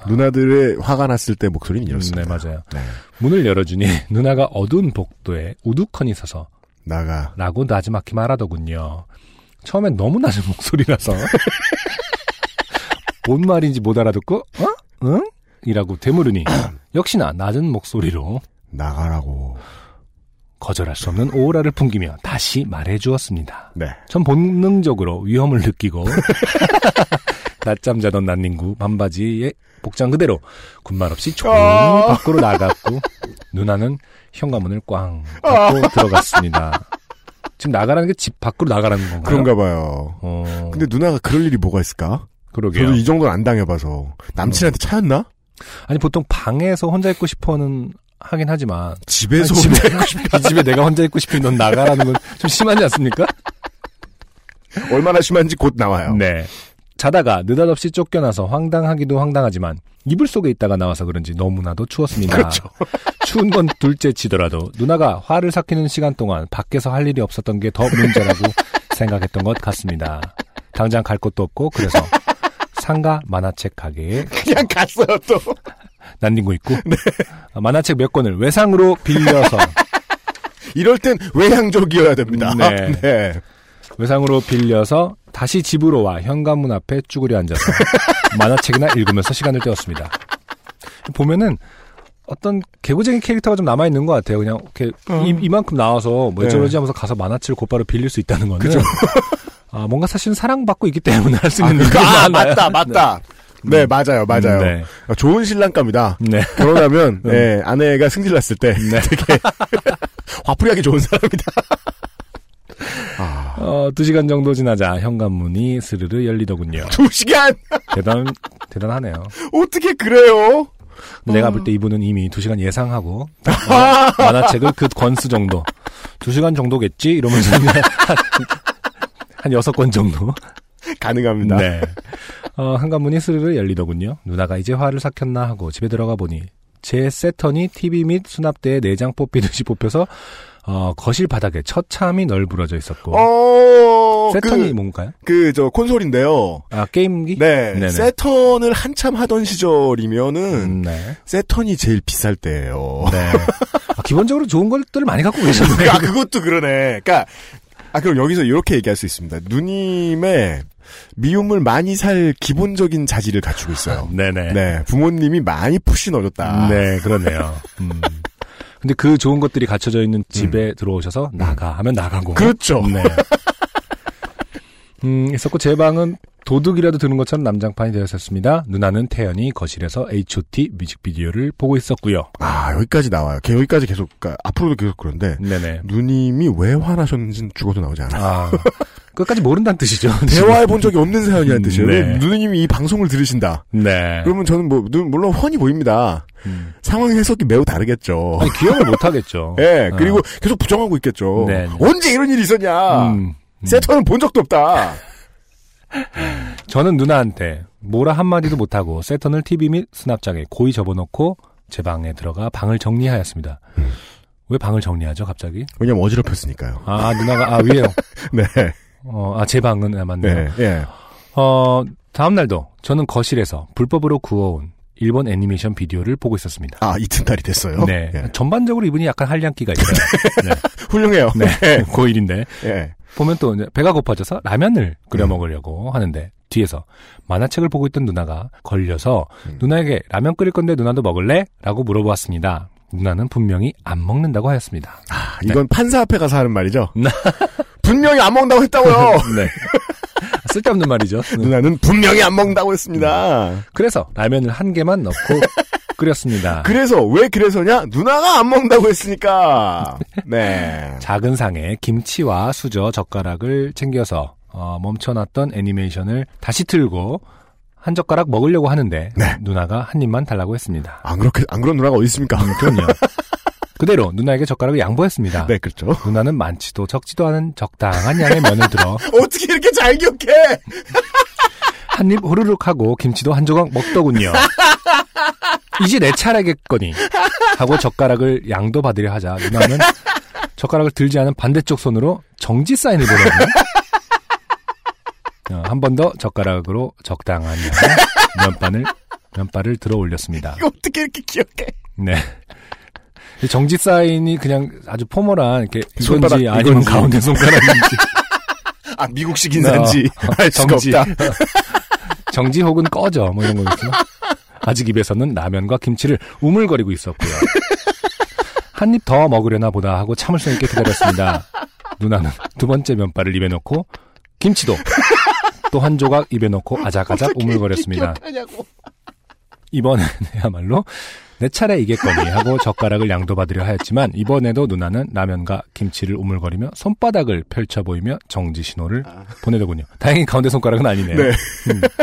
누나들의 화가 났을 때 목소리는 이렇습니다. 네, 맞아요. 네. 문을 열어주니 [laughs] 누나가 어두운 복도에 우두커니 서서 나가. 라고 나지막히 말하더군요. 처음엔 너무 낮은 목소리라서 [laughs] 뭔 말인지 못 알아듣고 어? 응? 이라고 되물으니 [clears throat] 역시나 낮은 목소리로 나가라고. 거절할 수 없는 오라를 풍기며 다시 말해 주었습니다. 네. 전 본능적으로 위험을 느끼고 [laughs] 낮잠 자던 난닝구 반바지에 복장 그대로 군말 없이 조용히 아. 밖으로 나갔고 누나는 현관문을 꽝 닫고 들어갔습니다. 지금 나가라는 게 집 밖으로 나가라는 건가요? 그런가 봐요. 어, 근데 누나가 그럴 일이 뭐가 있을까? 그러게요. 저도 이 정도는 안 당해봐서. 남친한테 차였나? 아니 보통 방에서 혼자 있고 싶어는 하긴 하지만 집에서 아니, 혼자 집에, [laughs] 이 집에 내가 혼자 있고 싶으니 넌 나가라는 건 좀 심하지 않습니까? 얼마나 심한지 곧 나와요. 네. 자다가 느닷없이 쫓겨나서 황당하기도 황당하지만 이불 속에 있다가 나와서 그런지 너무나도 추웠습니다. 그렇죠. [laughs] 추운 건 둘째 치더라도 누나가 화를 삭히는 시간 동안 밖에서 할 일이 없었던 게 더 문제라고 생각했던 것 같습니다. 당장 갈 곳도 없고 그래서 상가 만화책 가게에 그냥 갔어요, 또. 난딩고 있고 만화책 몇 권을 외상으로 빌려서 [laughs] 이럴 땐 외향적이어야 됩니다. 네. [laughs] 네. 외상으로 빌려서 다시 집으로 와 현관문 앞에 쭈그려 앉아서 [laughs] 만화책이나 읽으면서 시간을 때웠습니다. 보면은 어떤 개구쟁이 캐릭터가 좀 남아 있는 것 같아요. 그냥 이렇게 어. 이, 만큼 나와서 뭐 네. 어쩌지 하면서 가서 만화책을 곧바로 빌릴 수 있다는 거는 아, 뭔가 사실은 사랑받고 있기 때문에 할수 아, 있는 그, 일이 아. 맞다, 맞다. 네, 맞아요, 맞아요. 네. 아, 좋은 신랑감이다. 네. 결혼하면, 음. 예, 아내가 승질났을 때 [laughs] 되게 [laughs] 화풀이하기 좋은 사람이다. [laughs] 아, 어, 두 시간 정도 지나자 현관문이 스르르 열리더군요. 두 시간! 대단, 대단하네요. 어떻게 그래요? 내가 볼 때 이분은 이미 두 시간 예상하고 어, 만화책을 그 권수 정도 두 시간 정도겠지 이러면서 한, 한 여섯 권 정도. [laughs] 가능합니다. 네. 어, 현관문이 스르르 열리더군요. 누나가 이제 화를 삭혔나 하고 집에 들어가 보니 제 세턴이 TV 및 수납대에 내장 뽑히듯이 뽑혀서 어, 거실 바닥에 처참히 널브러져 있었고 어, 세턴이 그, 뭔가요? 그, 저, 콘솔인데요. 아 게임기? 네. 네네. 세턴을 한참 하던 시절이면은, 음, 네. 세턴이 제일 비쌀 때예요 네. 아, 기본적으로 좋은 것들을 많이 갖고 계셨네요. [laughs] 아, 그것도 그러네. 그니까, 아, 그럼 여기서 이렇게 얘기할 수 있습니다. 누님의 미움을 많이 살 기본적인 자질을 갖추고 있어요. [laughs] 네네. 네. 부모님이 많이 푸시 넣어줬다. 네, 그러네요. 음. [laughs] 근데 그 좋은 것들이 갖춰져 있는 집에 들어오셔서 나가 하면 나가고. 음. 그렇죠. 네. [laughs] 음, 있었고 제 방은 도둑이라도 드는 것처럼 남장판이 되었었습니다. 누나는 태연이 거실에서 H.O.T 뮤직비디오를 보고 있었고요. 아, 여기까지 나와요. 걔 여기까지 계속, 그러니까 앞으로도 계속 그런데, 네네. 누님이 왜 화나셨는지는 죽어도 나오지 않아요. 아, 끝까지 모른다는 뜻이죠. [laughs] 대화해 본 적이 없는 사연이라는 음, 뜻이에요. 네. 누님이 이 방송을 들으신다. 네. 그러면 저는 뭐, 눈- 물론 훤히 보입니다. 음. 상황 해석이 매우 다르겠죠. 아니, 기억을 못 하겠죠. [laughs] 예, 그리고 어. 계속 부정하고 있겠죠. 네, 네. 언제 이런 일이 있었냐? 음. 세터는 본 적도 없다. [laughs] 저는 누나한테 뭐라 한마디도 못하고 세턴을 TV 및 수납장에 고이 접어놓고 제 방에 들어가 방을 정리하였습니다. 왜 방을 정리하죠, 갑자기? 왜냐면 어지럽혔으니까요. 아, 누나가, 아, 위에요. [laughs] 네, 어, 아, 제 방은, 아, 맞네요. 네, 예. 어, 다음날도 저는 거실에서 불법으로 구워온 일본 애니메이션 비디오를 보고 있었습니다. 아, 이튿날이 됐어요. 네. 예. 전반적으로 이분이 약간 한량기가 있어요. [laughs] 네. 훌륭해요. 네. 고1인데. 예. 보면 또 배가 고파져서 라면을 끓여 먹으려고 하는데 뒤에서 만화책을 보고 있던 누나가 걸려서 음. 누나에게 라면 끓일 건데 누나도 먹을래? 라고 물어보았습니다. 누나는 분명히 안 먹는다고 하였습니다. 아, 이건 판사 앞에 가서 하는 말이죠. 네. [laughs] 분명히 안 먹는다고 했다고요. [laughs] 네. 쓸데없는 말이죠. 누나는 분명히 안 먹는다고 했습니다. 그래서 라면을 한 개만 넣고 [laughs] 끓였습니다. 그래서 왜 그래서냐? 누나가 안 먹는다고 했으니까. 네. 작은 상에 김치와 수저, 젓가락을 챙겨서 어, 멈춰놨던 애니메이션을 다시 틀고 한 젓가락 먹으려고 하는데 네. 누나가 한 입만 달라고 했습니다. 안 그렇게 안 그런 누나가 어디 있습니까? 그럼요. 그대로 누나에게 젓가락을 양보했습니다. 네, 그렇죠. 누나는 많지도 적지도 않은 적당한 양의 면을 들어 [laughs] 어떻게 이렇게 잘 기억해? [laughs] 한입 후루룩 하고 김치도 한 조각 먹더군요. 이제 내 차례겠거니 하고 젓가락을 양도 받으려 하자 누나는 젓가락을 들지 않은 반대쪽 손으로 정지 사인을 보내고 어, 한 번 더 젓가락으로 적당한 면발을 면발을 들어 올렸습니다. 이거 어떻게 이렇게 기억해? 네. 이 정지 사인이 그냥 아주 포멀한 이렇게 손바닥 이건지 아니면 이건지. 가운데 손가락인지 아, 미국식 인사인지 어, 정지. 없다. [laughs] 정지 혹은 꺼져 뭐 이런 거겠죠. 아직 입에서는 라면과 김치를 우물거리고 있었고요. 한 입 더 먹으려나 보다 하고 참을성 있게 기다렸습니다. 누나는 두 번째 면발을 입에 넣고 김치도 또 한 조각 입에 넣고 아작아작 우물거렸습니다. 기억하냐고. 이번에야말로 내 차례 이겠거니 하고 젓가락을 양도받으려 하였지만 이번에도 누나는 라면과 김치를 우물거리며 손바닥을 펼쳐 보이며 정지 신호를 보내더군요. 다행히 가운데 손가락은 아니네요. 네.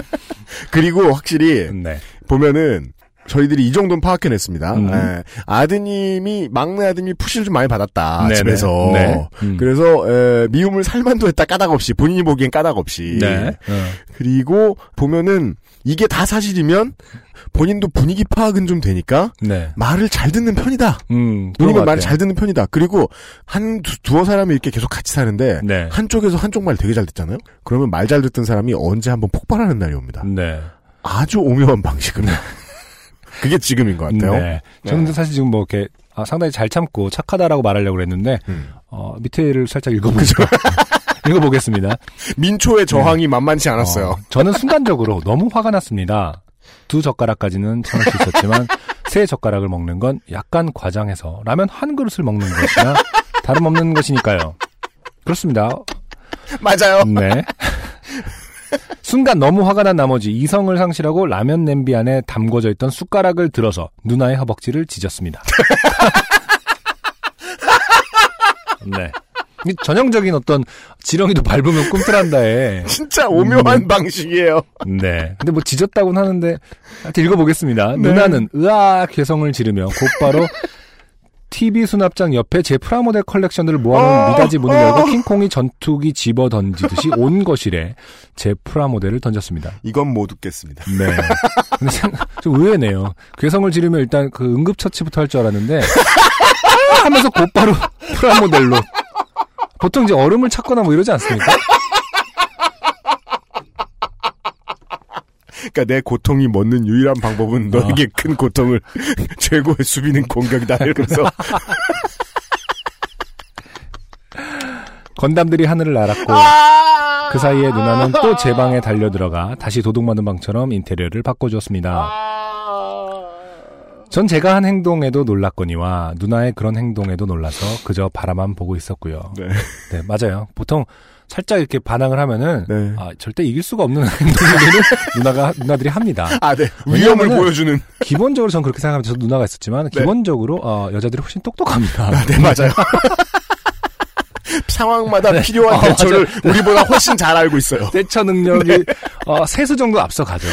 [laughs] 그리고 확실히 네. 보면은 저희들이 이 정도는 파악해냈습니다. 음. 예, 아드님이 막내 아드님이 푸시를 좀 많이 받았다 네네. 집에서. 네. 음. 그래서 에, 미움을 살만도 했다 까닭 없이 본인이 보기엔 까닭 없이. 네. 어. 그리고 보면은 이게 다 사실이면 본인도 분위기 파악은 좀 되니까 네. 말을 잘 듣는 편이다. 음, 것 말을. 잘 듣는 편이다. 그리고 한 두, 두어 사람이 이렇게 계속 같이 사는데 네. 한쪽에서 한쪽 말 되게 잘 듣잖아요. 그러면 말 잘 듣던 사람이 언제 한번 폭발하는 날이 옵니다. 네. 아주 오묘한 방식으로. [laughs] 그게 지금인 것 같아요. 네. 저는 네. 사실 지금 뭐 이렇게 아, 상당히 잘 참고 착하다라고 말하려고 그랬는데 음. 어, 밑에를 살짝 읽어보죠. [laughs] 읽어보겠습니다. 민초의 저항이 만만치 않았어요. 어, 저는 순간적으로 너무 화가 났습니다. 두 젓가락까지는 참을 수 있었지만 [laughs] 세 젓가락을 먹는 건 약간 과장해서 라면 한 그릇을 먹는 것이나 다름없는 것이니까요. 그렇습니다. 맞아요. 네. [laughs] 순간 너무 화가 난 나머지 이성을 상실하고 라면 냄비 안에 담궈져 있던 숟가락을 들어서 누나의 허벅지를 찢었습니다. [laughs] 네. 이 전형적인 어떤 지렁이도 밟으면 꿈틀한다에 진짜 오묘한 음. 방식이에요. 네. 근데 뭐 짖었다고는 하는데 하여튼 읽어보겠습니다. 네. 누나는 으악 개성을 지르며 곧바로 TV 수납장 옆에 제 프라모델 컬렉션들을 모아놓은 어, 미닫이 문을 어. 열고 킹콩이 전투기 집어 던지듯이 [laughs] 온 거실에 제 프라모델을 던졌습니다. 이건 못 웃겠습니다. 네. 근데 참, 좀 의외네요. 괴성을 지르면 일단 그 응급처치부터 할 줄 알았는데 아! [laughs] 하면서 곧바로 프라모델로 보통 이제 얼음을 찾거나 뭐 이러지 않습니까? 그러니까 내 고통이 먹는 유일한 방법은 너에게 큰 고통을 [laughs] 최고의 수비는 공격이다. 이러면서 건담들이 하늘을 날았고 그 사이에 누나는 또 제 방에 달려 들어가 다시 도둑맞은 방처럼 인테리어를 바꿔주었습니다. 전 제가 한 행동에도 놀랐거니와 누나의 그런 행동에도 놀라서 그저 바라만 보고 있었고요. 네. 네, 맞아요. 보통 살짝 이렇게 반항을 하면은 네. 아, 절대 이길 수가 없는 [laughs] 행동들을 누나가 누나들이 합니다. 아, 네. 위험을 보여주는. 기본적으로 전 그렇게 생각하면서 누나가 있었지만 네. 기본적으로 어, 여자들이 훨씬 똑똑합니다. 네, 맞아요. [laughs] 상황마다 필요한 어, 대처를 우리보다 훨씬 잘 알고 있어요. [laughs] 대처 능력이 어, 세수 정도 앞서가죠.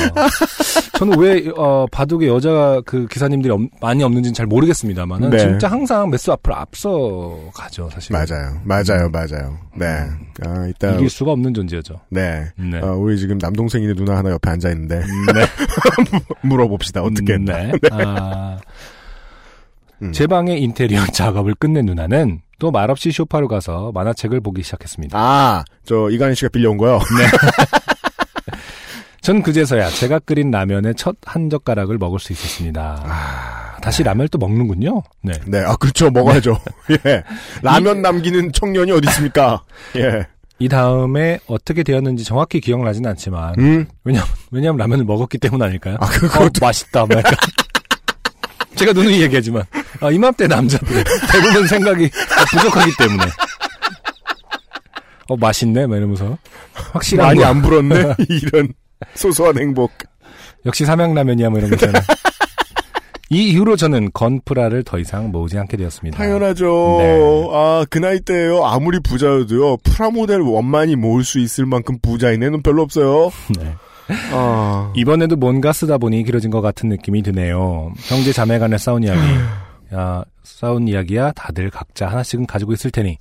저는 왜 어, 바둑에 여자 그 기사님들이 없- 많이 없는지는 잘 모르겠습니다만은 네. 진짜 항상 몇수 앞으로 앞서가죠 사실. 맞아요. 맞아요. 맞아요. 네. 아, 이따 이길 수가 없는 존재죠. 네. 네. 어, 우리 지금 남동생이네 누나 하나 옆에 앉아 있는데 네. [laughs] 물어봅시다. 어떻게 음, 했나. 네. 아, 음. 제 방의 인테리어 [laughs] 작업을 끝낸 누나는 또 말없이 쇼파로 가서 만화책을 보기 시작했습니다. 아, 저 이간희 씨가 빌려온 거요. 전 그제서야 제가 끓인 라면의 첫 한 젓가락을 먹을 수 있었습니다. 다시 라면을 또 먹는군요. 네. 네, 아 그렇죠. 먹어야죠. [laughs] 예. 라면 남기는 청년이 어디 있습니까? [laughs] 예. 이 다음에 어떻게 되었는지 정확히 기억나진 않지만 음. 왜냐면 왜냐면 라면을 먹었기 때문 아닐까요? 아, 그거 어, 맛있다. 뭐 약간. 제가 누누이 얘기하지만 아, 이맘때 남자들 대부분 생각이 부족하기 때문에 어 맛있네 막 이러면서 확실한 많이 거. 안 불었네. [laughs] 이런 소소한 행복. 역시 삼양라면이야 뭐 이런 거 있잖아요. 이 이후로 저는 건프라를 더 이상 모으지 않게 되었습니다. 당연하죠. 네. 아, 그 나이 때요. 아무리 부자여도요. 프라모델 원만히 모을 수 있을 만큼 부자인 애는 별로 없어요. [laughs] 네. 아. 이번에도 뭔가 쓰다 보니 길어진 것 같은 느낌이 드네요. 형제 자매 간의 싸운 이야기. 야, 싸운 이야기야 다들 각자 하나씩은 가지고 있을 테니.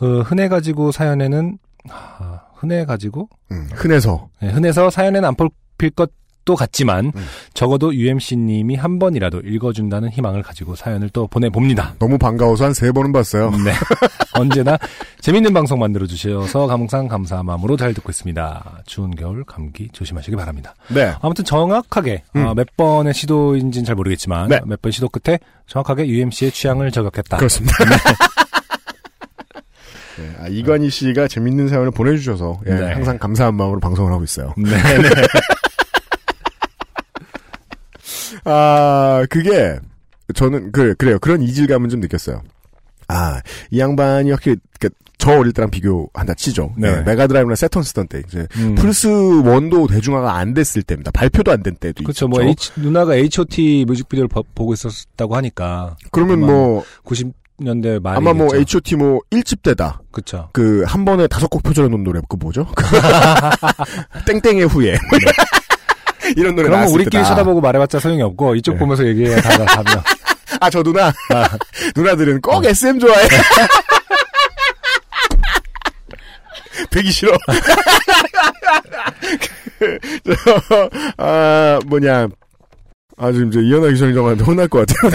어, 흔해 가지고 사연에는 아, 흔해 가지고 음, 흔해서. 네, 흔해서 사연에는 안 뽑힐 것 도 같지만 음. 적어도 UMC님이 한 번이라도 읽어준다는 희망을 가지고 사연을 또 보내봅니다. 너무 반가워서 한 세 번은 봤어요. 네. [laughs] 언제나 재밌는 방송 만들어주셔서 항상 감사한 마음으로 잘 듣고 있습니다. 추운 겨울 감기 조심하시기 바랍니다. 네. 아무튼 정확하게 음. 어, 몇 번의 시도인지는 잘 모르겠지만 네. 몇번 시도 끝에 정확하게 UMC의 취향을 저격했다. 그렇습니다. [laughs] 네, 아, 이관희 씨가 재밌는 사연을 보내주셔서 예, 네. 항상 감사한 마음으로 방송을 하고 있어요. 네, 네. [laughs] 아 그게 저는 그 그래요 그런 이질감은 좀 느꼈어요. 아 이 양반이 확실히 그저 어릴 때랑 비교한다 치죠. 네. 네, 메가드라이브나 새턴 쓰던 때 이제 음. 플스 1도 대중화가 안 됐을 때입니다. 발표도 안 된 때도 그렇죠. 있죠. 뭐 H, 누나가 H.O.T 뮤직비디오를 보- 보고 있었다고 하니까 그러면 뭐 90년대 말이 아마 뭐 H.O.T 뭐 1집 때다. 그렇죠. 그 한 번에 다섯 곡 표절해 놓은 노래 그 뭐죠? [laughs] 땡땡의 후예 [laughs] 이런 노래 그러면 우리끼리. 쳐다보고 말해봤자 소용이 없고 이쪽 네. 보면서 얘기해야 다 답이야. [laughs] 아 저 누나 아, [laughs] 누나들은 꼭 어. SM 좋아해. 되기 싫어. 그, 저, 아, 뭐냐. 아, 지금 저 이현아 기자님한테 혼날 것 같아요.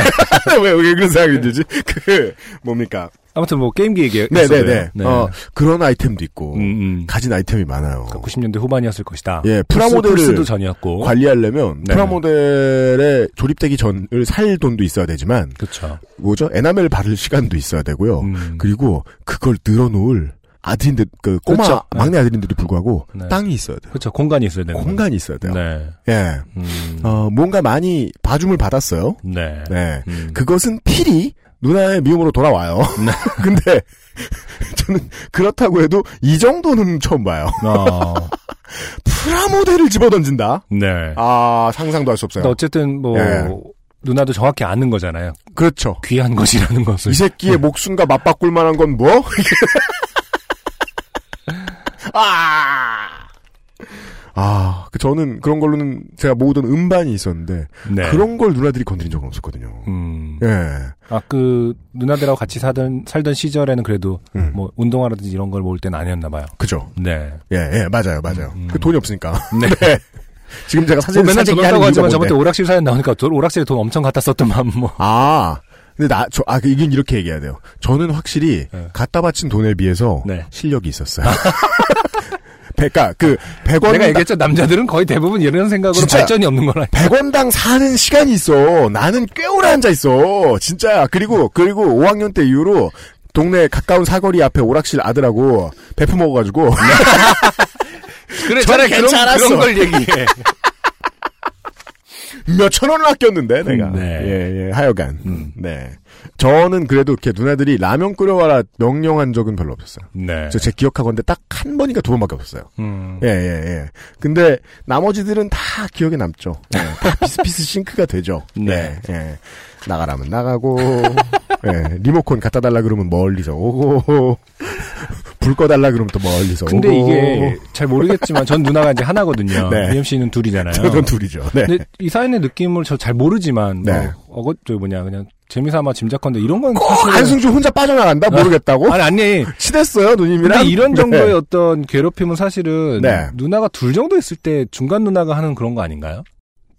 왜, 왜 그런 생각이 들지? 그, 뭡니까. 아무튼 뭐 게임기 얘기. 네네네. 네. 어, 그런 아이템도 있고, 음, 음. 가진 아이템이 많아요. 90년대 후반이었을 것이다. 예, 프라모델을 전이었고. 관리하려면 네. 프라모델에 조립되기 전을 살 돈도 있어야 되지만, 그렇죠. 뭐죠? 에나멜 바를 시간도 있어야 되고요. 음. 그리고 그걸 늘어놓을 아들인데 그 꼬마 그렇죠. 네. 막내 아들인데도 불구하고 네. 땅이 있어야 돼요. 그렇죠. 공간이 있어야 되는 공간이 있어야 돼요. 네. 예. 음. 어, 뭔가 많이 봐줌을 받았어요. 네. 네. 음. 그것은 필히 누나의 미움으로 돌아와요. 네. [laughs] 근데 저는 그렇다고 해도 이 정도는 처음 봐요. 어, [laughs] 프라모델을 집어던진다? 네. 아, 상상도 할 수 없어요. 어쨌든 뭐 예. 누나도 정확히 아는 거잖아요. 그렇죠. 귀한 것이라는 것을. 이 새끼의 목숨과 맞바꿀 만한 건 뭐? [laughs] 아! 아, 그 저는 그런 걸로는 제가 모으던 음반이 있었는데 네. 그런 걸 누나들이 건드린 적은 없었거든요. 음. 예. 아, 그, 누나들하고 같이 사던, 살던 시절에는 그래도, 음. 뭐, 운동화라든지 이런 걸 모을 때는 아니었나 봐요. 그죠. 네. 예, 예, 맞아요, 맞아요. 음. 그 돈이 없으니까. [laughs] 네. 지금 제가 뭐 사진 맨날 돈 없다고 하지만 저번 때? 오락실 사연 나오니까 돈- 오락실에 돈 엄청 갖다 썼더만, 뭐. 아, 근데 나, 저, 아, 그 이건 이렇게 얘기해야 돼요. 저는 확실히 네. 갖다 바친 돈에 비해서 네. 실력이 있었어요. [laughs] 그러니까 그 100원 내가 얘기했죠. 남자들은 거의 대부분 이런 생각으로. 발전이 없는 거라. 100원당 사는 시간이 있어. 나는 꽤 오래 앉아 있어. 진짜. 그리고 그리고 5학년 때 이후로 동네 가까운 사거리 앞에 오락실 아들하고 베프 먹어가지고 [laughs] 그래, [laughs] 차라리 그런, 괜찮았어. 그런 걸 얘기해. [laughs] 몇천 원을 아꼈는데 내가. 음, 네. 예, 예. 하여간. 음. 네. 저는 그래도 이렇게 누나들이 라면 끓여와라 명령한 적은 별로 없었어요. 네. 저 제 기억하건데 딱 한 번인가 두 번밖에 없었어요. 음. 예, 예, 예. 근데 나머지들은 다 기억에 남죠. 예, 다 비스비스 [laughs] 싱크가 되죠. 네. 예, 예. 나가라면 나가고, 예, 리모컨 갖다 달라 그러면 멀리서 오고, [laughs] 불 꺼달라 그러면 또 멀리서 근데 오고. 이게 잘 모르겠지만 전 누나가 이제 하나거든요. 네. 미엠 씨는 둘이잖아요. 저는 둘이죠. 네. 근데 이 사연의 느낌을 저 잘 모르지만 뭐 네. 어거 저 뭐냐 그냥 재미삼아 짐작컨대 이런 건꼭 사실 한승주 혼자 빠져나간다? 모르겠다고? 아니 아니 친했어요, 누님이랑? 근데 이런 정도의 네. 어떤 괴롭힘은 사실은 네. 누나가 둘 정도 있을 때 중간 누나가 하는 그런 거 아닌가요?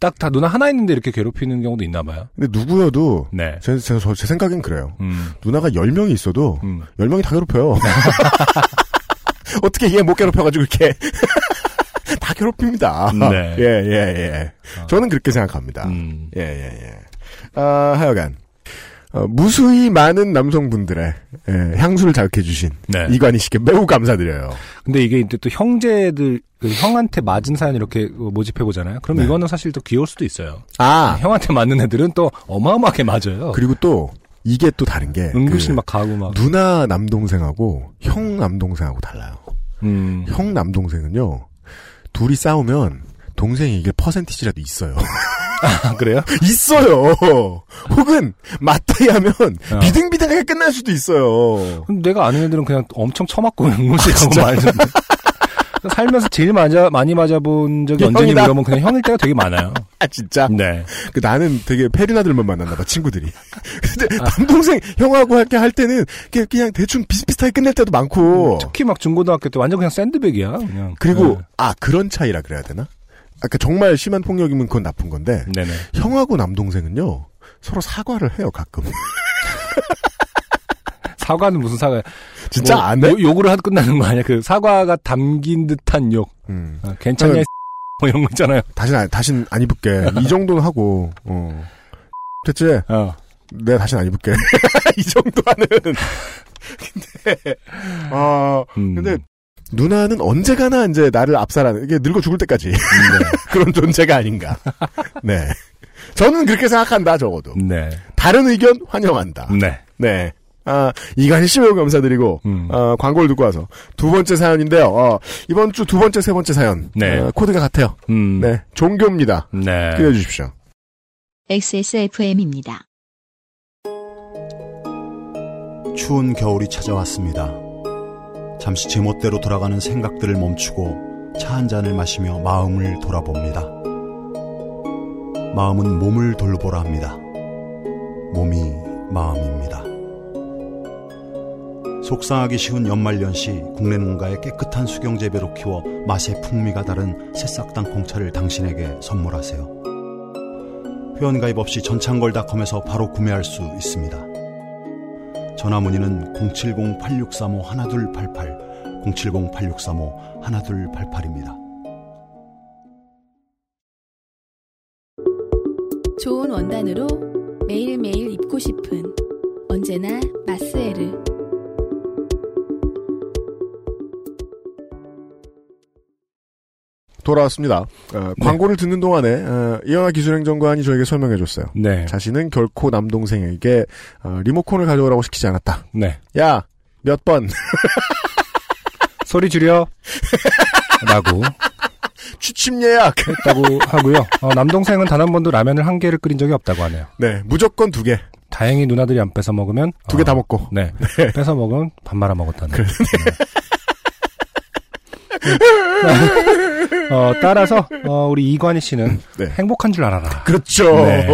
딱 다 누나 하나 있는데 이렇게 괴롭히는 경우도 있나 봐요. 근데 누구여도, 네. 제, 제, 저- 제 생각엔 그래요. 음. 누나가 10명이 있어도, 음. 10명이 다 괴롭혀요. [laughs] [laughs] 어떻게 얘 못 괴롭혀가지고 이렇게. [laughs] 다 괴롭힙니다. 네. 예, 예, 예. 어. 저는 그렇게 생각합니다. 음. 예, 예, 예. 아, 하여간. 어, 무수히 많은 남성분들의 예, 향수를 자극해 주신 네. 이관희 씨께 매우 감사드려요. 근데 이게 이제 또 형제들 그 형한테 맞은 사연 이렇게 모집해 보잖아요. 그럼 네. 이거는 사실 또 귀여울 수도 있어요. 아, 형한테 맞는 애들은 또 어마어마하게 맞아요. 그리고 또 이게 또 다른 게 응급실 그 막 가고 막. 누나 남동생하고 형 남동생하고 달라요. 음. 형 남동생은요 둘이 싸우면 동생이 이길 퍼센티지라도 있어요. [laughs] 아, 그래요? 있어요. 혹은 맞다이 하면 어. 비등비등하게 끝날 수도 있어요. 근데 내가 아는 애들은 그냥 엄청 처맞고 응급실 아, 진짜? 말던데. 살면서 제일 맞아, 많이 맞아본 적이 언제니. 물어보면 그냥 형일 때가 되게 많아요. 아 진짜? 네. 그 나는 되게 페류나들만 만났나 봐 친구들이. [laughs] 근데 아. 남동생 형하고 할때할 때는 그냥, 그냥 대충 비슷비슷하게 끝낼 때도 많고. 특히 막 중고등학교 때 완전 그냥 샌드백이야. 그냥. 그리고 네. 아 그런 차이라 그래야 되나? 아까 정말 심한 폭력이면 그건 나쁜 건데 네네. 형하고 남동생은요 서로 사과를 해요 가끔. 사과는 무슨 사과? 진짜 뭐, 안 해? 요- 욕으로 하고 끝나는 거 아니야? 그 사과가 담긴 듯한 욕. 음. 어, 괜찮냐? 저는- 뭐 이런 거 있잖아요. 다신 안, 다신 안 입을게. 이 정도는 하고. 어. 됐지? 어. 내가 다신 안 입을게. [laughs] 이 정도 하는. [laughs] 근데 아 음. 근데 누나는 언제가나 이제 나를 압살하는 이게 늙어 죽을 때까지 네. [laughs] 그런 존재가 아닌가. 네. 저는 그렇게 생각한다 적어도. 네. 다른 의견 환영한다. 네. 네. 아, 이간희 씨 매우 감사드리고, 음. 어, 광고를 듣고 와서 두 번째 사연인데요. 어, 이번 주 두 번째, 세 번째 사연. 네. 어, 코드가 같아요. 음. 네. 종교입니다. 네. 기대해 주십시오. XSFM입니다. 추운 겨울이 찾아왔습니다. 잠시 제멋대로 돌아가는 생각들을 멈추고 차 한 잔을 마시며 마음을 돌아봅니다. 마음은 몸을 돌보라 합니다. 몸이 마음입니다. 속상하기 쉬운 연말연시 국내 농가의 깨끗한 수경 재배로 키워 맛의 풍미가 다른 새싹 땅콩차를 당신에게 선물하세요. 회원가입 없이 전창걸닷컴에서 바로 구매할 수 있습니다. 전화 문의는 070-8635-1288, 070-8635-1288입니다. 좋은 원단으로 매일매일 입고 싶은 언제나 마스에르 돌아왔습니다. 어, 광고를 듣는 동안에 어, 이현아 기술행정관이 저에게 설명해줬어요. 네. 자신은 결코 남동생에게 어, 리모컨을 가져오라고 시키지 않았다. 네. 야, 몇 번. [laughs] 소리 줄여. 라고 취침 예약. 했다고 하고요. 어, 남동생은 단 한 번도 라면을 한 개를 끓인 적이 없다고 하네요. 네, 무조건 두 개. 다행히 누나들이 안 뺏어 먹으면 두 개다 어, 먹고. 네. [laughs] 뺏어 먹으면 밥 말아 먹었다는. 네. 어, 따라서 어, 우리 이관희 씨는 네. 행복한 줄 알아라. 그렇죠. 네.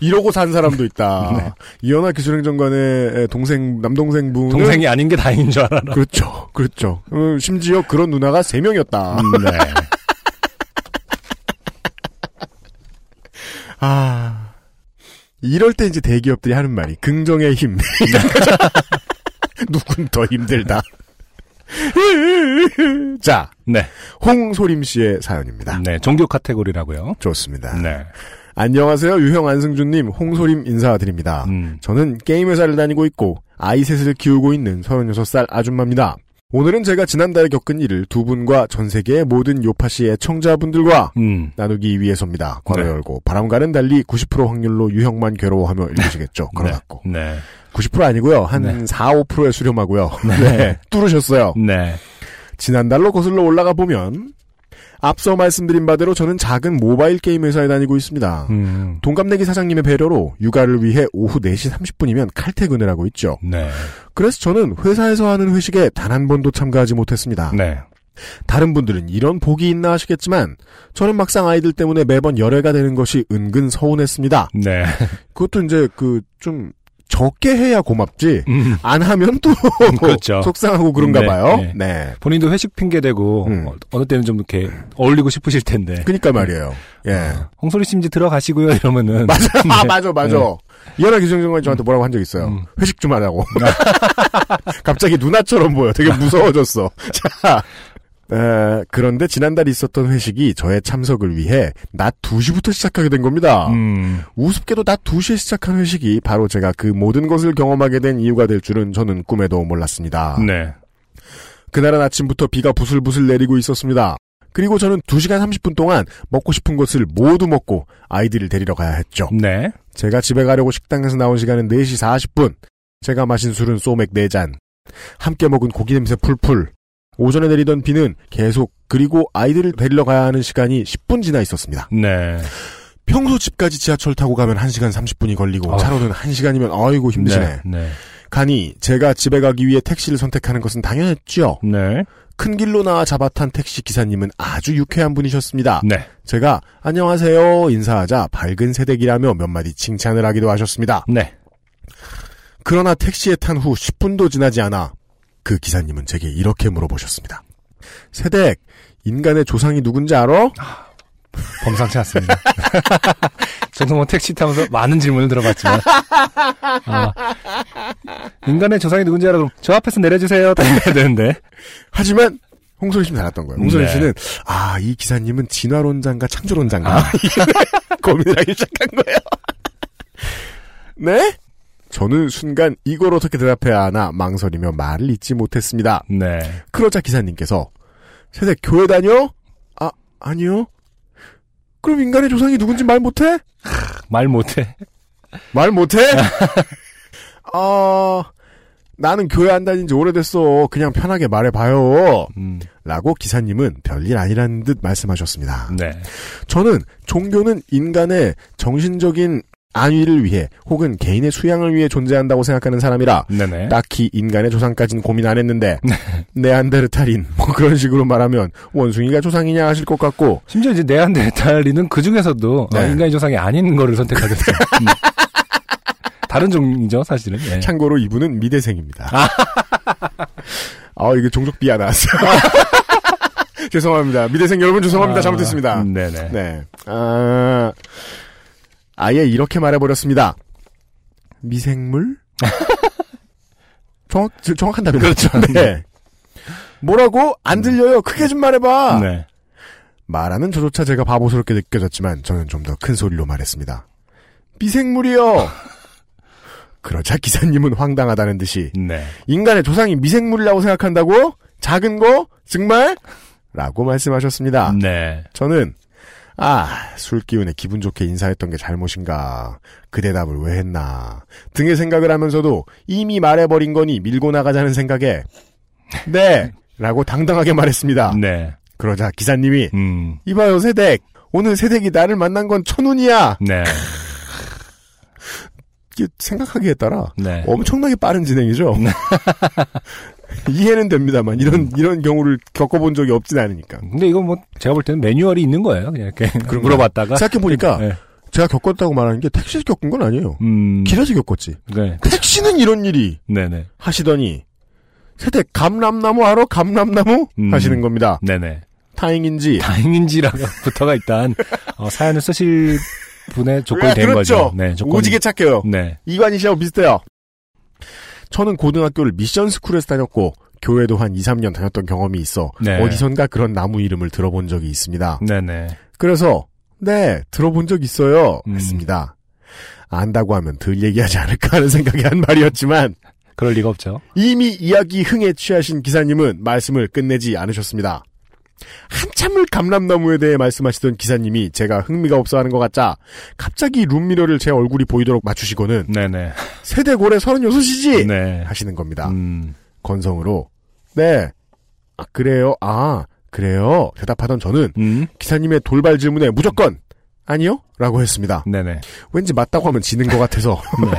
이러고 산 사람도 있다. [laughs] 이현아 기술행정관의 동생, 남동생 분은. 동생이 아닌 게 다행인 줄 알아라. 그렇죠. 그렇죠. 음, 심지어 그런 누나가 세 명이었다. 음, 네. [laughs] 아. 이럴 때 이제 대기업들이 하는 말이 긍정의 힘. [laughs] 누군 더 힘들다. [laughs] 자, 네. 홍소림 씨의 사연입니다. 네. 종교 카테고리라고요. 좋습니다. 네. 안녕하세요. 유형 안승준님, 홍소림 인사드립니다. 음. 저는 게임 회사를 다니고 있고 아이 셋을 키우고 있는 36살 아줌마입니다. 오늘은 제가 지난달에 겪은 일을 두 분과 전 세계의 모든 요파시의 청자분들과 음. 나누기 위해서입니다. 괄호 네. 열고 바람과는 달리 90% 확률로 유형만 괴로워하며 읽으시겠죠. 걸어놨고 네. 90% 아니고요. 한 네. 4, 5%의 수렴하고요. [laughs] 네. 뚫으셨어요. 네. 지난달로 거슬러 올라가 보면 앞서 말씀드린 바대로 저는 작은 모바일 게임 회사에 다니고 있습니다. 음. 동갑내기 사장님의 배려로 육아를 위해 오후 4시 30분이면 칼퇴근을 하고 있죠. 네. 그래서 저는 회사에서 하는 회식에 단 한 번도 참가하지 못했습니다. 네. 다른 분들은 이런 복이 있나 하시겠지만 저는 막상 아이들 때문에 매번 열애가 되는 것이 은근 서운했습니다. 네. 그것도 이제 그 좀 적게 해야 고맙지 음. 안 하면 또 그렇죠. [laughs] 속상하고 그런가 네, 봐요. 네. 네. 본인도 회식 핑계 대고 음. 어, 어느 때는 좀 이렇게 어울리고 싶으실 텐데. 그니까 말이에요. 예. 어, 홍소리 씨 이제 들어가시고요 이러면은 맞아, [laughs] 아, 네. 맞아, 맞아. 네. 이현아 기정정관이 저한테 뭐라고 한 적 있어요. 음. 회식 좀 하라고. [laughs] 갑자기 누나처럼 보여. 되게 무서워졌어. 자, 에, 그런데 지난달 있었던 회식이 저의 참석을 위해 낮 2시부터 시작하게 된 겁니다. 음. 우습게도 낮 2시에 시작한 회식이 바로 제가 그 모든 것을 경험하게 된 이유가 될 줄은 저는 꿈에도 몰랐습니다. 네. 그날은 아침부터 비가 부슬부슬 내리고 있었습니다. 그리고 저는 2시간 30분 동안 먹고 싶은 것을 모두 먹고 아이들을 데리러 가야 했죠. 네. 제가 집에 가려고 식당에서 나온 시간은 4시 40분. 제가 마신 술은 소맥 4잔. 함께 먹은 고기 냄새 풀풀. 오전에 내리던 비는 계속 그리고 아이들을 데리러 가야 하는 시간이 10분 지나 있었습니다. 네. 평소 집까지 지하철 타고 가면 1시간 30분이 걸리고 아. 차로는 1시간이면 아이고 힘드시네. 네. 네. 가니 제가 집에 가기 위해 택시를 선택하는 것은 당연했죠. 네. 큰 길로 나와 잡아탄 택시 기사님은 아주 유쾌한 분이셨습니다. 네. 제가 안녕하세요 인사하자 밝은 새댁이라며 몇 마디 칭찬을 하기도 하셨습니다. 네. 그러나 택시에 탄 후 10분도 지나지 않아 그 기사님은 제게 이렇게 물어보셨습니다. 새댁 인간의 조상이 누군지 알아? 범상치 않습니다. [laughs] 저도 뭐 택시 타면서 많은 질문을 들어봤지만 아, 인간의 조상이 누군지 알아? 그럼 저 앞에서 내려주세요. 다 해야 되는데. 하지만 홍소리 씨는 달랐던 거예요. 홍소리 네. 씨는 아 이 기사님은 진화론자인가 창조론자인가 [laughs] 고민을 하기 시작한 거예요. 네? 저는 순간 이걸 어떻게 대답해야 하나 망설이며 말을 잇지 못했습니다. 네. 그러자 기사님께서 세대 교회 다녀? 아 아니요. 그럼 인간의 조상이 누군지 말 못해? 말 못해. 말 못해? [laughs] 아 나는 교회 안 다닌 지 오래됐어. 그냥 편하게 말해봐요. 음, 라고 기사님은 별일 아니라는 듯 말씀하셨습니다. 네. 저는 종교는 인간의 정신적인 안위를 위해 혹은 개인의 수양을 위해 존재한다고 생각하는 사람이라 네네. 딱히 인간의 조상까지는 고민 안 했는데 네안데르탈인 뭐 그런 식으로 말하면 원숭이가 조상이냐 하실 것 같고 심지어 이제 네안데르탈리는 그 중에서도 네. 어, 인간의 조상이 아닌 거를 선택하겠어요. [laughs] 음. 다른 종이죠, 사실은. 예. 참고로 이분은 미대생입니다. 아 [laughs] 이게 종족 비하 나왔어요. [laughs] 죄송합니다. 미대생 여러분 죄송합니다. 아, 잘못했습니다. 음, 네네. 네. 아, 아예 이렇게 말해버렸습니다. 미생물? [laughs] 정확, 저- 정확한 답이네. 그렇죠. 네. 뭐라고? 안 들려요. 크게 좀 말해봐. 네. 말하는 저조차 제가 바보스럽게 느껴졌지만 저는 좀 더 큰 소리로 말했습니다. 미생물이요. [laughs] 그러자 기사님은 황당하다는 듯이 네. 인간의 조상이 미생물이라고 생각한다고? 작은 거? 정말? 라고 말씀하셨습니다. 네. 저는 아, 술 기운에 기분 좋게 인사했던 게 잘못인가. 그 대답을 왜 했나. 등의 생각을 하면서도 이미 말해버린 거니 밀고 나가자는 생각에 네! 라고 당당하게 말했습니다. 네. 그러자 기사님이 음. 이봐요 세댁 오늘 세댁이 나를 만난 건 천운이야. 네. 생각하기에 따라 네. 엄청나게 빠른 진행이죠. [laughs] 이해는 됩니다만 이런 이런 경우를 겪어본 적이 없진 않으니까. 근데 이건 뭐 제가 볼 때는 매뉴얼이 있는 거예요. 그냥 이렇게? 물어봤다가 생각해 보니까 네. 제가 겪었다고 말하는 게 택시에서 겪은 건 아니에요. 음. 길에서 겪었지. 네. 택시는 이런 일이 네네. 하시더니 세대 감람나무 알아? 감람나무 음. 하시는 겁니다. 네네. 다행인지 다행인지라부터가 [laughs] 일단 어, 사연을 쓰실 분의 조건이 네, 된 그렇죠. 거죠. 네. 조건이. 오지게 착해요. 네. 이관희 씨하고 비슷해요. 저는 고등학교를 미션 스쿨에서 다녔고 교회도 한 2, 3년 다녔던 경험이 있어 네. 어디선가 그런 나무 이름을 들어본 적이 있습니다. 네네. 그래서 네 들어본 적 있어요 음. 했습니다. 안다고 하면 덜 얘기하지 않을까 하는 생각에 한 말이었지만 그럴 리가 없죠. 이미 이야기 흥에 취하신 기사님은 말씀을 끝내지 않으셨습니다. 한참을 감람나무에 대해 말씀하시던 기사님이 제가 흥미가 없어하는 것 같자 갑자기 룸미러를 제 얼굴이 보이도록 맞추시고는 네네. 세대고래 36이지 네. 하시는 겁니다. 음. 건성으로 네 아, 그래요 아 그래요 대답하던 저는 음. 기사님의 돌발 질문에 무조건 아니요 라고 했습니다. 네네. 왠지 맞다고 하면 지는 것 같아서 [laughs] 네.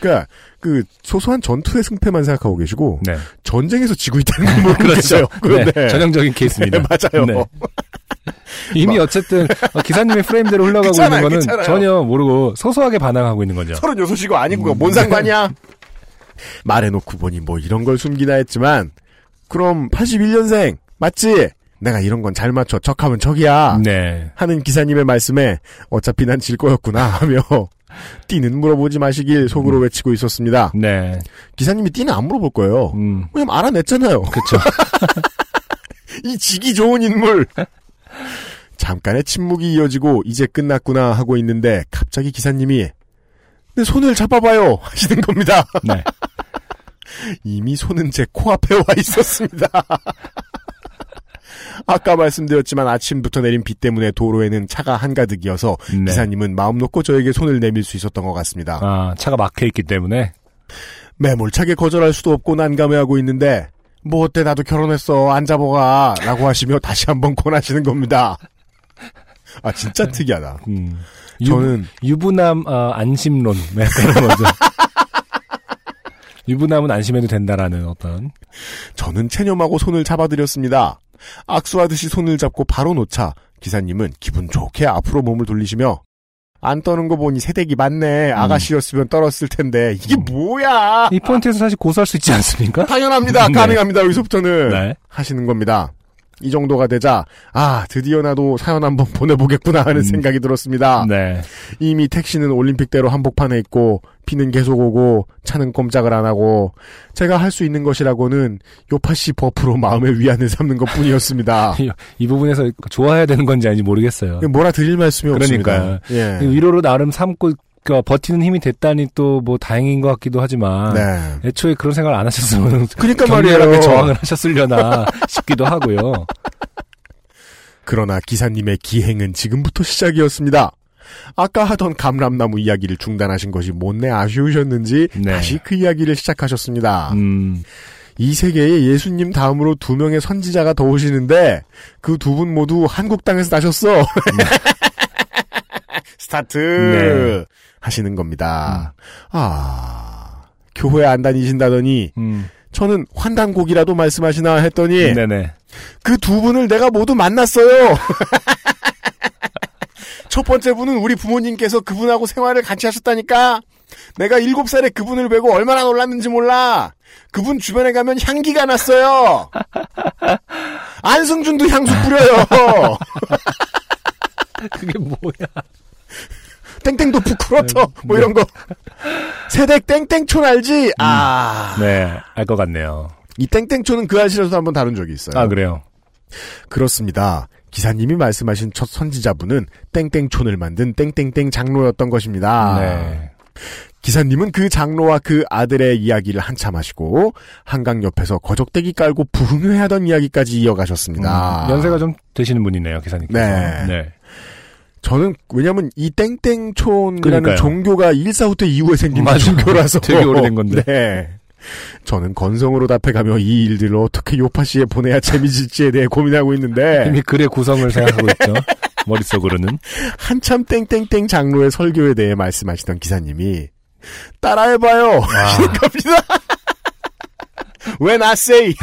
그러니까 그 소소한 전투의 승패만 생각하고 계시고 네. 전쟁에서 지고 있다는 걸 모르고 [laughs] 계세요. 네. 네. 전형적인 케이스입니다. 네, 맞아요. 네. [laughs] 이미 어쨌든 어, 기사님의 프레임대로 흘러가고 그렇잖아요, 있는 거는 그렇잖아요. 전혀 모르고 소소하게 반항하고 있는 거죠. 36이고 아니고 음. 뭔 상관이야? 말해놓고 보니 뭐 이런 걸 숨기나 했지만 그럼 81년생 맞지? 내가 이런 건 잘 맞춰 척하면 척이야 네. 하는 기사님의 말씀에 어차피 난 질 거였구나 하며 띠는 물어보지 마시길 속으로 외치고 있었습니다. 네. 기사님이 띠는 안 물어볼 거예요. 음. 왜냐면 알아냈잖아요. 그쵸. [laughs] 이 지기 좋은 인물. 잠깐의 침묵이 이어지고 이제 끝났구나 하고 있는데 갑자기 기사님이 내 손을 잡아봐요 하시는 겁니다. 네. [laughs] 이미 손은 제 코앞에 와 있었습니다. [laughs] 아까 말씀드렸지만 아침부터 내린 비 때문에 도로에는 차가 한가득이어서 네. 기사님은 마음 놓고 저에게 손을 내밀 수 있었던 것 같습니다. 아, 차가 막혀 있기 때문에. 매몰차게 거절할 수도 없고 난감해하고 있는데 뭐 어때 나도 결혼했어 안 잡아가 라고 하시며 다시 한번 권하시는 겁니다. 아 진짜 특이하다. 음. 저는 유부남 어, 안심론 네, 그런 거죠. [laughs] 유부남은 안심해도 된다라는 어떤 저는 체념하고 손을 잡아드렸습니다. 악수하듯이 손을 잡고 바로 놓자 기사님은 기분 좋게 앞으로 몸을 돌리시며 안 떠는 거 보니 새댁이 맞네. 아가씨였으면 떨었을 텐데 이게 뭐야? 이 포인트에서 사실 고소할 수 있지 않습니까? 당연합니다. 네. 가능합니다. 여기서부터는 네. 하시는 겁니다. 이 정도가 되자 아 드디어 나도 사연 한번 [laughs] 보내보겠구나 하는 음. 생각이 들었습니다. 네. 이미 택시는 올림픽대로 한복판에 있고 비는 계속 오고 차는 꼼짝을 안 하고 제가 할 수 있는 것이라고는 요파시 버프로 마음의 위안을 삼는 것뿐이었습니다. [laughs] 이, 이 부분에서 좋아해야 되는 건지 아닌지 모르겠어요. 뭐라 드릴 말씀이 그러니까요. 없습니다. 예. 위로로 나름 삼고 그 버티는 힘이 됐다니 또 뭐 다행인 것 같기도 하지만 네. 애초에 그런 생각을 안 하셨으면 [laughs] 그러니까 말이에요. 저항을 하셨으려나 [laughs] 싶기도 하고요. 그러나 기사님의 기행은 지금부터 시작이었습니다. 아까 하던 감람나무 이야기를 중단하신 것이 못내 아쉬우셨는지 네. 다시 그 이야기를 시작하셨습니다. 음, 이 세계에 예수님 다음으로 두 명의 선지자가 더 오시는데 그 두 분 모두 한국 땅에서 나셨어. [laughs] 스타트 네. 하시는 겁니다. 아 교회 안 다니신다더니 음, 저는 환단곡이라도 말씀하시나 했더니. 그 두 분을 내가 모두 만났어요. [laughs] 첫 번째 분은 우리 부모님께서 그분하고 생활을 같이 하셨다니까. 내가 일곱 살에 그분을 뵈고 얼마나 놀랐는지 몰라. 그분 주변에 가면 향기가 났어요. [laughs] 안승준도 향수 뿌려요. 그게 뭐야? 땡땡도 부끄러터 뭐 이런 거. 세댁 땡땡촌 알지? 아. 네, 알 것 같네요. 이 땡땡촌은 그 아실에서 한번 다룬 적이 있어요. 아, 그래요? 그렇습니다. 기사님이 말씀하신 첫 선지자분은 땡땡촌을 만든 땡땡땡 장로였던 것입니다. 네. 기사님은 그 장로와 그 아들의 이야기를 한참 하시고 한강 옆에서 거적대기 깔고 부흥회하던 이야기까지 이어가셨습니다. 음, 연세가 좀 되시는 분이네요, 기사님께서. 네. 네. 저는 왜냐면 이 땡땡촌이라는 그러니까요. 종교가 일사후퇴 이후에 생긴 맞아요. 종교라서 [laughs] 되게 오래된 건데. 네. 저는 건성으로 답해가며 이 일들을 어떻게 요파 씨에 보내야 재미질지에 대해 고민하고 있는데 [laughs] 이미 글의 구성을 생각하고 있죠. 머릿속으로는. 한참 땡땡땡 장로의 설교에 대해 말씀하시던 기사님이 따라해봐요 하시는 겁니다. When I say [laughs]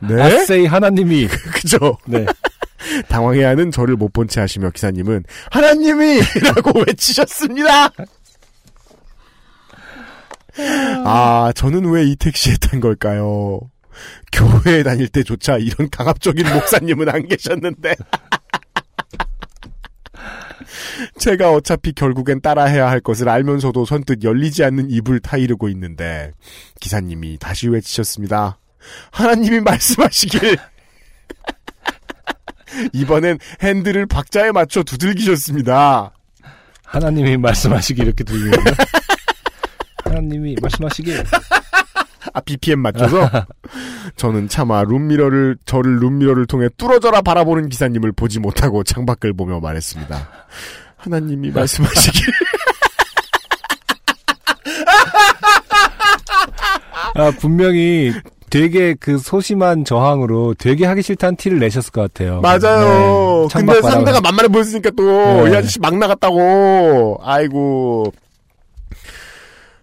네? 아세이 하나님이. 그죠? 네. 당황해하는 저를 못 본 채 하시며 기사님은 하나님이! [laughs] 라고 외치셨습니다. 아, 저는 왜 이 택시에 탄 걸까요? 교회에 다닐 때조차 이런 강압적인 목사님은 안 계셨는데. [laughs] 제가 어차피 결국엔 따라해야 할 것을 알면서도 선뜻 열리지 않는 입을 타이르고 있는데 기사님이 다시 외치셨습니다. 하나님이 말씀하시길 [laughs] [laughs] 이번엔 핸들을 박자에 맞춰 두들기셨습니다. 하나님이 말씀하시기 이렇게 들리는데. [laughs] 하나님이 말씀하시길. 아, BPM 맞춰서? [laughs] 저는 차마 룸미러를, 저를 룸미러를 통해 뚫어져라 바라보는 기사님을 보지 못하고 창밖을 보며 말했습니다. 하나님이 말씀하시길. 아, 분명히 되게 그 소심한 저항으로 되게 하기 싫다는 티를 내셨을 것 같아요. 맞아요. 네, 근데. 상대가 만만해 보였으니까 또, 네. 이 아저씨 막 나갔다고. 아이고.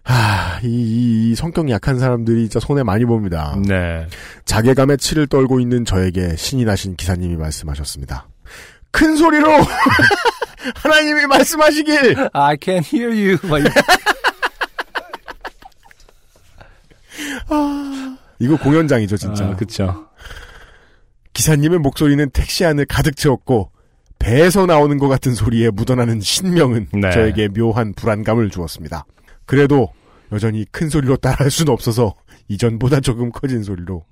하, 이, 이, 이 성격이 약한 사람들이 진짜 손해 많이 봅니다. 네. 자괴감에 치를 떨고 있는 저에게 신이 나신 기사님이 말씀하셨습니다. 큰 소리로 [laughs] 하나님이 말씀하시길 I can hear you. 막 [laughs] 이거 공연장이죠 진짜 아, 그쵸. 기사님의 목소리는 택시 안을 가득 채웠고 배에서 나오는 것 같은 소리에 묻어나는 신명은 네. 저에게 묘한 불안감을 주었습니다. 그래도 여전히 큰 소리로 따라할 수는 없어서 이전보다 조금 커진 소리로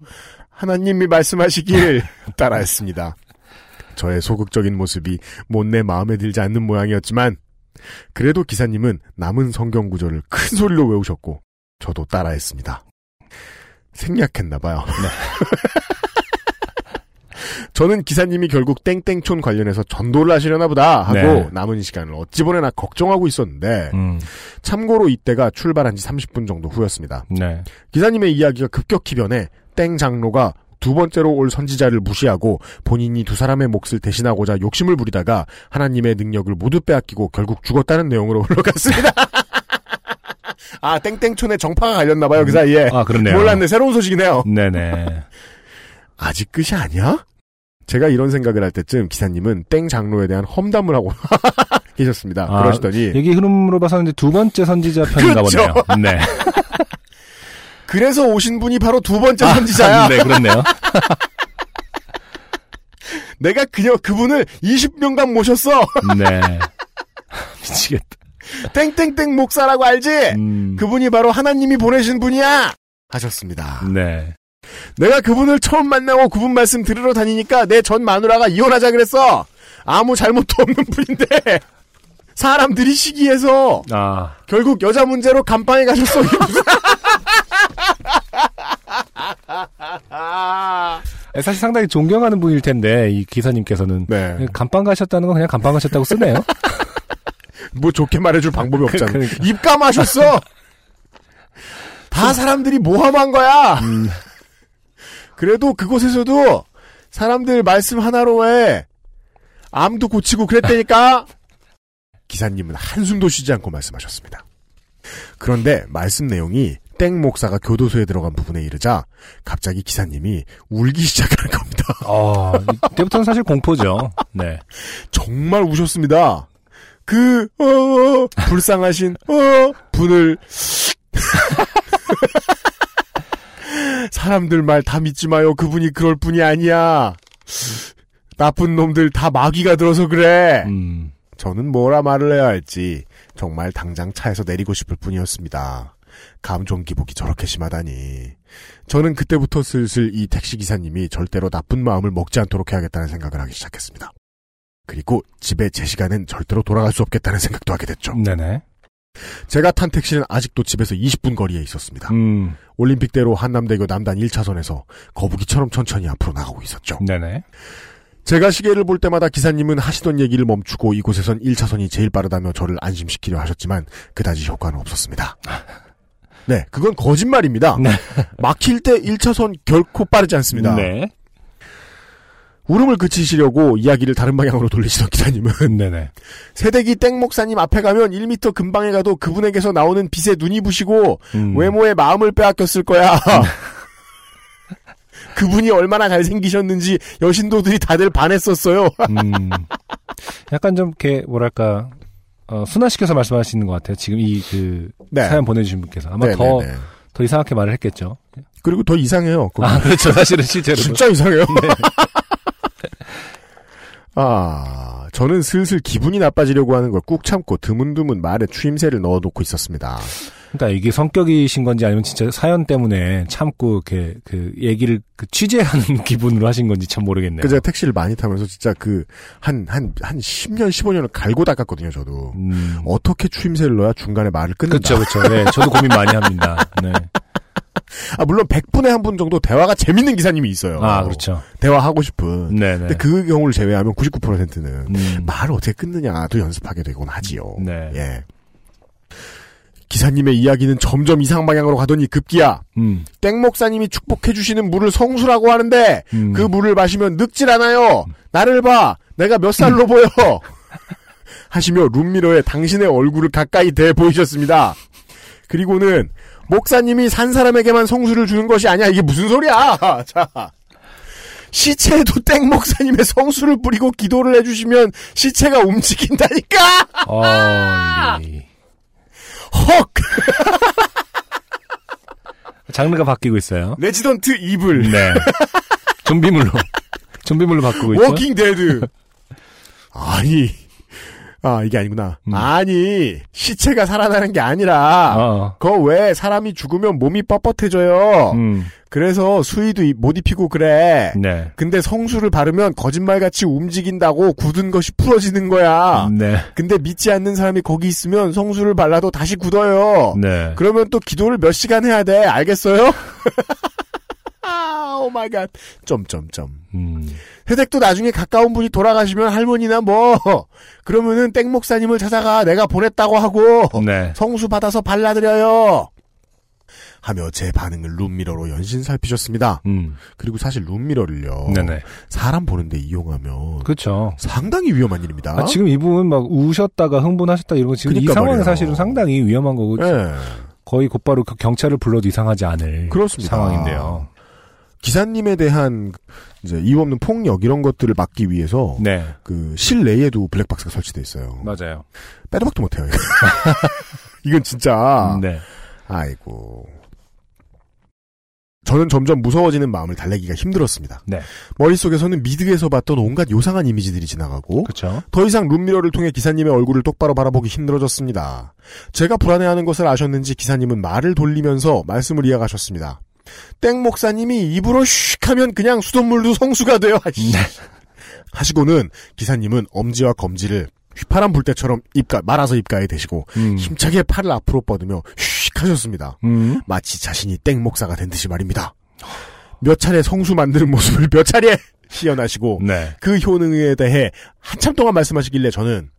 하나님이 말씀하시길 [laughs] 따라했습니다. 저의 소극적인 모습이 못내 마음에 들지 않는 모양이었지만 그래도 기사님은 남은 성경 구절을 큰 소리로 외우셨고 저도 따라했습니다. 생략했나봐요. [laughs] 저는 기사님이 결국 땡땡촌 관련해서 전도를 하시려나 보다 하고 네. 남은 시간을 어찌 보내나 걱정하고 있었는데 음, 참고로 이때가 출발한 지 30분 정도 후였습니다. 네. 기사님의 이야기가 급격히 변해 땡 장로가 두 번째로 올 선지자를 무시하고 본인이 두 사람의 몫을 대신하고자 욕심을 부리다가 하나님의 능력을 모두 빼앗기고 결국 죽었다는 내용으로 [laughs] 흘러갔습니다. 아 땡땡촌에 정파가 갈렸나봐요 그 사이에. 아, 그렇네요. 몰랐네 새로운 소식이네요. 네네. [laughs] 아직 끝이 아니야? 제가 이런 생각을 할 때쯤 기사님은 땡 장로에 대한 험담을 하고 [laughs] 계셨습니다. 아, 그러시더니 얘기 흐름으로 봐서는 이제 두 번째 선지자 편인가 그렇죠. 보네요. 네. [laughs] 그래서 오신 분이 바로 두 번째 선지자야. 아, 네, 그렇네요. 내가 그녀 그분을 20명간 모셨어. 네. 미치겠다. 땡땡땡 목사라고 알지? 음, 그분이 바로 하나님이 보내신 분이야. 하셨습니다. 네. 내가 그분을 처음 만나고 그분 말씀 들으러 다니니까 내 전 마누라가 이혼하자 그랬어. 아무 잘못도 없는 분인데 [laughs] 사람들이 시기해서 아, 결국 여자 문제로 감방에 가셨어. 무슨- 사실 상당히 존경하는 분일 텐데 이 기사님께서는 네. 감방 가셨다는 건 그냥 감방 가셨다고 쓰네요. [laughs] 뭐 좋게 말해줄 방법이 없잖아. [laughs] 그러니까. 입 감아셨어. 다 사람들이 모함한 거야. 음, 그래도 그곳에서도 사람들 말씀 하나로 해 암도 고치고 그랬다니까. 기사님은 한숨도 쉬지 않고 말씀하셨습니다. 그런데 말씀 내용이 땡 목사가 교도소에 들어간 부분에 이르자 갑자기 기사님이 울기 시작하는 겁니다. 어, 이때부터는 사실 공포죠. 네. [laughs] 정말 우셨습니다. 그, 어, 어, 불쌍하신, 어, 분을. [laughs] 사람들 말 다 믿지 마요. 그분이 그럴 뿐이 아니야. 나쁜 놈들 다 마귀가 들어서 그래. 음, 저는 뭐라 말을 해야 할지 정말 당장 차에서 내리고 싶을 뿐이었습니다. 감정 기복이 저렇게 심하다니. 저는 그때부터 슬슬 이 택시 기사님이 절대로 나쁜 마음을 먹지 않도록 해야겠다는 생각을 하기 시작했습니다. 그리고 집에 제 시간엔 절대로 돌아갈 수 없겠다는 생각도 하게 됐죠. 네네. 제가 탄 택시는 아직도 집에서 20분 거리에 있었습니다. 음, 올림픽대로 한남대교 남단 1차선에서 거북이처럼 천천히 앞으로 나가고 있었죠. 네네. 제가 시계를 볼 때마다 기사님은 하시던 얘기를 멈추고 이곳에선 1차선이 제일 빠르다며 저를 안심시키려 하셨지만 그다지 효과는 없었습니다. [laughs] 네, 그건 거짓말입니다. 네. 막힐 때 1차선 결코 빠르지 않습니다. 네. 울음을 그치시려고 이야기를 다른 방향으로 돌리시던 기사님은 [laughs] 네네. 세대기 땡 목사님 앞에 가면 1미터 근방에 가도 그분에게서 나오는 빛에 눈이 부시고 음. 외모에 마음을 빼앗겼을 거야. [laughs] 그분이 얼마나 잘생기셨는지 여신도들이 다들 반했었어요. 음, 약간 좀 이렇게 뭐랄까 어, 순화시켜서 말씀하시는 것 같아요. 지금 이그 네. 사연 보내주신 분께서 아마 네, 더 네, 네. 더 이상하게 말을 했겠죠. 그리고 더 이상해요. 거기. 아 그렇죠. 사실은 실제로 [laughs] 진짜 이상해요. 아, 저는 슬슬 기분이 나빠지려고 하는 걸 꾹 참고 드문드문 말에 추임새를 넣어놓고 있었습니다. 그러니까 이게 성격이신 건지 아니면 진짜 사연 때문에 참고 이렇게 그 얘기를 그 취재하는 [laughs] 기분으로 하신 건지 참 모르겠네요. 그 제가 택시를 많이 타면서 진짜 그 한 한 한 10년 15년을 갈고 닦았거든요. 저도 음. 어떻게 추임새를 넣어야 중간에 말을 끊는다. 그렇죠, 그렇죠. 네, 저도 고민 많이 합니다. 네. [laughs] 아 물론 100분에 한 분 정도 대화가 재밌는 기사님이 있어요. 아, 그렇죠. 대화하고 싶은. 네, 네. 근데 그 경우를 제외하면 99%는 음. 말을 어떻게 끊느냐도 연습하게 되곤 하지요. 네. 예. 기사님의 이야기는 점점 이상 방향으로 가더니 급기야 음. 땡 목사님이 축복해 주시는 물을 성수라고 하는데 음. 그 물을 마시면 늙질 않아요. 나를 봐. 내가 몇 살로 보여. [laughs] 하시며 룸미러에 당신의 얼굴을 가까이 대 보이셨습니다. 그리고는 목사님이 산 사람에게만 성수를 주는 것이 아니야. 이게 무슨 소리야? [laughs] 자. 시체에도 땡 목사님의 성수를 뿌리고 기도를 해주시면 시체가 움직인다니까! 어, 이- 헉! [laughs] 장르가 바뀌고 있어요. Resident Evil. 네. [laughs] 좀비물로. 좀비물로 바꾸고 있죠. Walking Dead. 아니. 아, 이게 아니구나. 음. 아니, 시체가 살아나는 게 아니라, 어. 그거 왜 사람이 죽으면 몸이 뻣뻣해져요. 음. 그래서 수의도 이- 못 입히고 그래. 네. 근데 성수를 바르면 거짓말같이 움직인다고 굳은 것이 풀어지는 거야. 네. 근데 믿지 않는 사람이 거기 있으면 성수를 발라도 다시 굳어요. 네. 그러면 또 기도를 몇 시간 해야 돼. 알겠어요? [laughs] 아, oh my god. 점점점. 음. 학생도 나중에 가까운 분이 돌아가시면 할머니나 뭐 그러면은 땡 목사님을 찾아가 내가 보냈다고 하고 네. 성수 받아서 발라드려요. 하며 제 반응을 룸미러로 연신 살피셨습니다. 음. 그리고 사실 룸미러를요. 네네. 사람 보는데 이용하면 그렇죠. 상당히 위험한 일입니다. 아, 지금 이분 막 우셨다가 흥분하셨다 이런 거 지금 이 그러니까 상황은 말이에요. 사실은 상당히 위험한 거고 예. 거의 곧바로 그 경찰을 불러도 이상하지 않을 그렇습니다. 상황인데요. 기사님에 대한 이제 이유 없는 폭력 이런 것들을 막기 위해서 네. 그 실내에도 블랙박스가 설치돼 있어요. 맞아요. 빼도 박도 못해요. [laughs] 이건 진짜 네. 아이고. 저는 점점 무서워지는 마음을 달래기가 힘들었습니다. 네. 머릿속에서는 미드에서 봤던 온갖 요상한 이미지들이 지나가고 그렇죠. 더 이상 룸미러를 통해 기사님의 얼굴을 똑바로 바라보기 힘들어졌습니다. 제가 불안해하는 것을 아셨는지 기사님은 말을 돌리면서 말씀을 이어가셨습니다. 땡 목사님이 입으로 슉 하면 그냥 수돗물도 성수가 돼요. 하시- 하시고는 기사님은 엄지와 검지를 휘파람 불 때처럼 입가 말아서 입가에 대시고 음. 힘차게 팔을 앞으로 뻗으며 슉 하셨습니다. 음. 마치 자신이 땡 목사가 된 듯이 말입니다. 몇 차례 성수 만드는 모습을 몇 차례 [laughs] 시연하시고 네. 그 효능에 대해 한참 동안 말씀하시길래 저는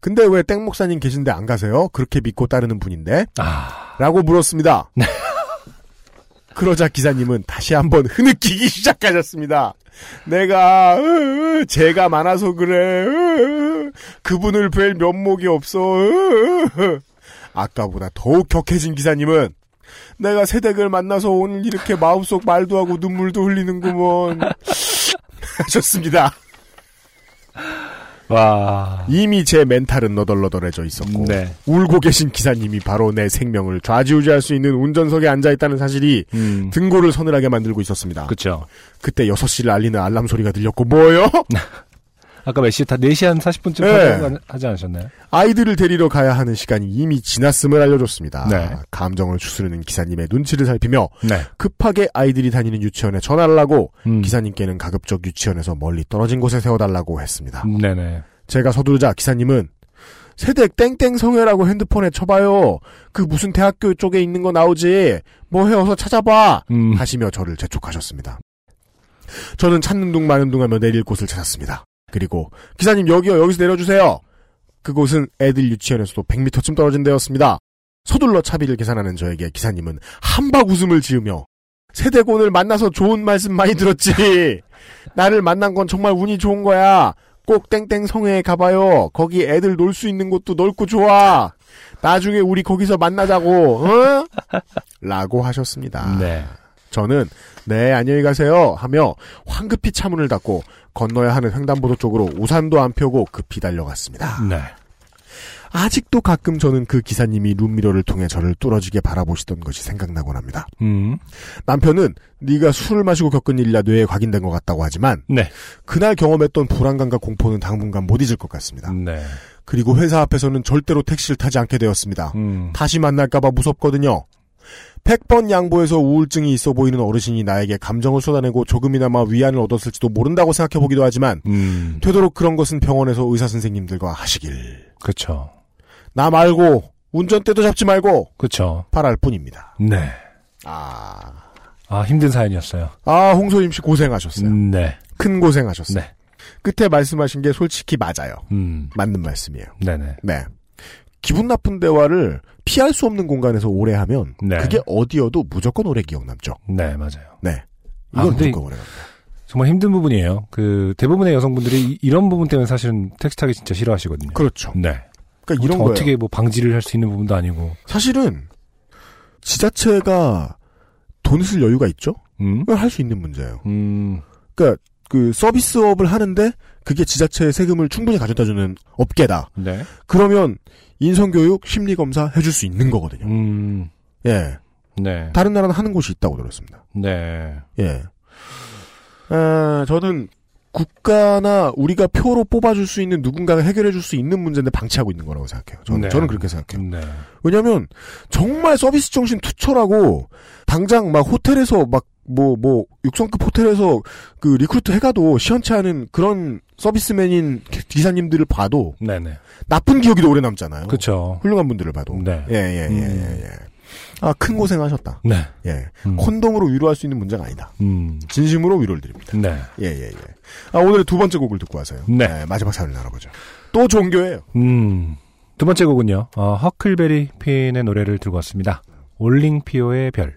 근데 왜 땡 목사님 계신데 안 가세요? 그렇게 믿고 따르는 분인데? 아. 라고 물었습니다. 그러자 기사님은 다시 한번 흐느끼기 시작하셨습니다. 내가 죄가 많아서 그래. 그분을 뵐 면목이 없어. 아까보다 더욱 격해진 기사님은 내가 새댁을 만나서 오늘 이렇게 마음속 말도 하고 눈물도 흘리는구먼 [laughs] 하셨습니다. 와. 이미 제 멘탈은 너덜너덜해져 있었고 네. 울고 계신 기사님이 바로 내 생명을 좌지우지할 수 있는 운전석에 앉아 있다는 사실이 음. 등골을 서늘하게 만들고 있었습니다. 그쵸. 그때 6시를 알리는 알람 소리가 들렸고 뭐요? [laughs] 아까 몇 시, 다 4시 한 40분쯤 네. 하지 않으셨나요? 아이들을 데리러 가야 하는 시간이 이미 지났음을 알려줬습니다. 네. 감정을 추스르는 기사님의 눈치를 살피며 네. 급하게 아이들이 다니는 유치원에 전화를 하고 음. 기사님께는 가급적 유치원에서 멀리 떨어진 곳에 세워달라고 했습니다. 네네. 제가 서두르자 기사님은 세댁 땡땡 성회라고 핸드폰에 쳐봐요. 그 무슨 대학교 쪽에 있는 거 나오지. 뭐 해어서 찾아봐. 음. 하시며 저를 재촉하셨습니다. 저는 찾는 둥 마는 둥 하며 내릴 곳을 찾았습니다. 그리고 기사님 여기요 여기서 내려주세요. 그곳은 애들 유치원에서도 100m쯤 떨어진 데였습니다. 서둘러 차비를 계산하는 저에게 기사님은 한박 웃음을 지으며 세대곤을 만나서 좋은 말씀 많이 들었지. [laughs] 나를 만난 건 정말 운이 좋은 거야. 꼭 땡땡 성회에 가봐요. 거기 애들 놀 수 있는 곳도 넓고 좋아. 나중에 우리 거기서 만나자고. 어? [laughs] 라고 하셨습니다. 네. 저는 네 안녕히 가세요 하며 황급히 차문을 닫고 건너야 하는 횡단보도 쪽으로 우산도 안 펴고 급히 달려갔습니다. 네. 아직도 가끔 저는 그 기사님이 룸미러를 통해 저를 뚫어지게 바라보시던 것이 생각나곤 합니다. 음. 남편은 네가 술을 마시고 겪은 일이라 뇌에 각인된 것 같다고 하지만 네. 그날 경험했던 불안감과 공포는 당분간 못 잊을 것 같습니다. 네. 그리고 회사 앞에서는 절대로 택시를 타지 않게 되었습니다. 음. 다시 만날까봐 무섭거든요. 100번 양보해서 우울증이 있어 보이는 어르신이 나에게 감정을 쏟아내고 조금이나마 위안을 얻었을지도 모른다고 생각해보기도 하지만 음. 되도록 그런 것은 병원에서 의사 선생님들과 하시길. 그쵸. 나 말고 운전대도 잡지 말고 그쵸. 바랄 뿐입니다. 네. 아, 아, 힘든 사연이었어요. 아 홍소임 씨 고생하셨어요. 음, 네. 큰 고생하셨어요. 네. 끝에 말씀하신 게 솔직히 맞아요. 음. 맞는 말씀이에요. 네네. 네. 기분 나쁜 대화를 피할 수 없는 공간에서 오래 하면 네. 그게 어디여도 무조건 오래 기억 남죠. 네, 맞아요. 네. 아, 이건 근데 무조건 오래 갑니다. 정말 힘든 부분이에요. 그, 대부분의 여성분들이 이, 런 부분 때문에 사실은 텍스트 하기 진짜 싫어하시거든요. 그렇죠. 네. 그러니까 이런 뭐 거예요. 어떻게 뭐 방지를 할 수 있는 부분도 아니고. 사실은 지자체가 돈을 쓸 여유가 있죠? 음? 그걸 할수 있는 문제예요. 음. 그러니까 그 서비스업을 하는데 그게 지자체의 세금을 충분히 가져다주는 업계다. 네. 그러면 인성교육, 심리검사 해줄 수 있는 거거든요. 음. 예. 네. 다른 나라는 하는 곳이 있다고 들었습니다. 네. 예. 아, 저는 국가나 우리가 표로 뽑아줄 수 있는 누군가가 해결해줄 수 있는 문제인데 방치하고 있는 거라고 생각해요. 저는, 네. 저는 그렇게 생각해요. 네. 왜냐면, 정말 서비스 정신 투철하고, 당장 막 호텔에서 막, 뭐, 뭐, 육성급 호텔에서 그 recruit 해가도 시원치 않은 그런 서비스맨인 기사님들을 봐도 네네. 나쁜 기억이 더 오래 남잖아요. 그쵸. 훌륭한 분들을 봐도. 네. 예, 예, 예, 음. 예, 예. 아, 큰 고생하셨다. 네. 예. 음. 콘돔으로 위로할 수 있는 문제가 아니다. 음. 진심으로 위로를 드립니다. 네. 예, 예, 예. 아, 오늘의 두 번째 곡을 듣고 와서요. 네. 마지막 사연을 나눠보죠. 또 종교예요. 음. 두 번째 곡은요, 어, 허클베리 핀의 노래를 들고 왔습니다. 올링피오의 별.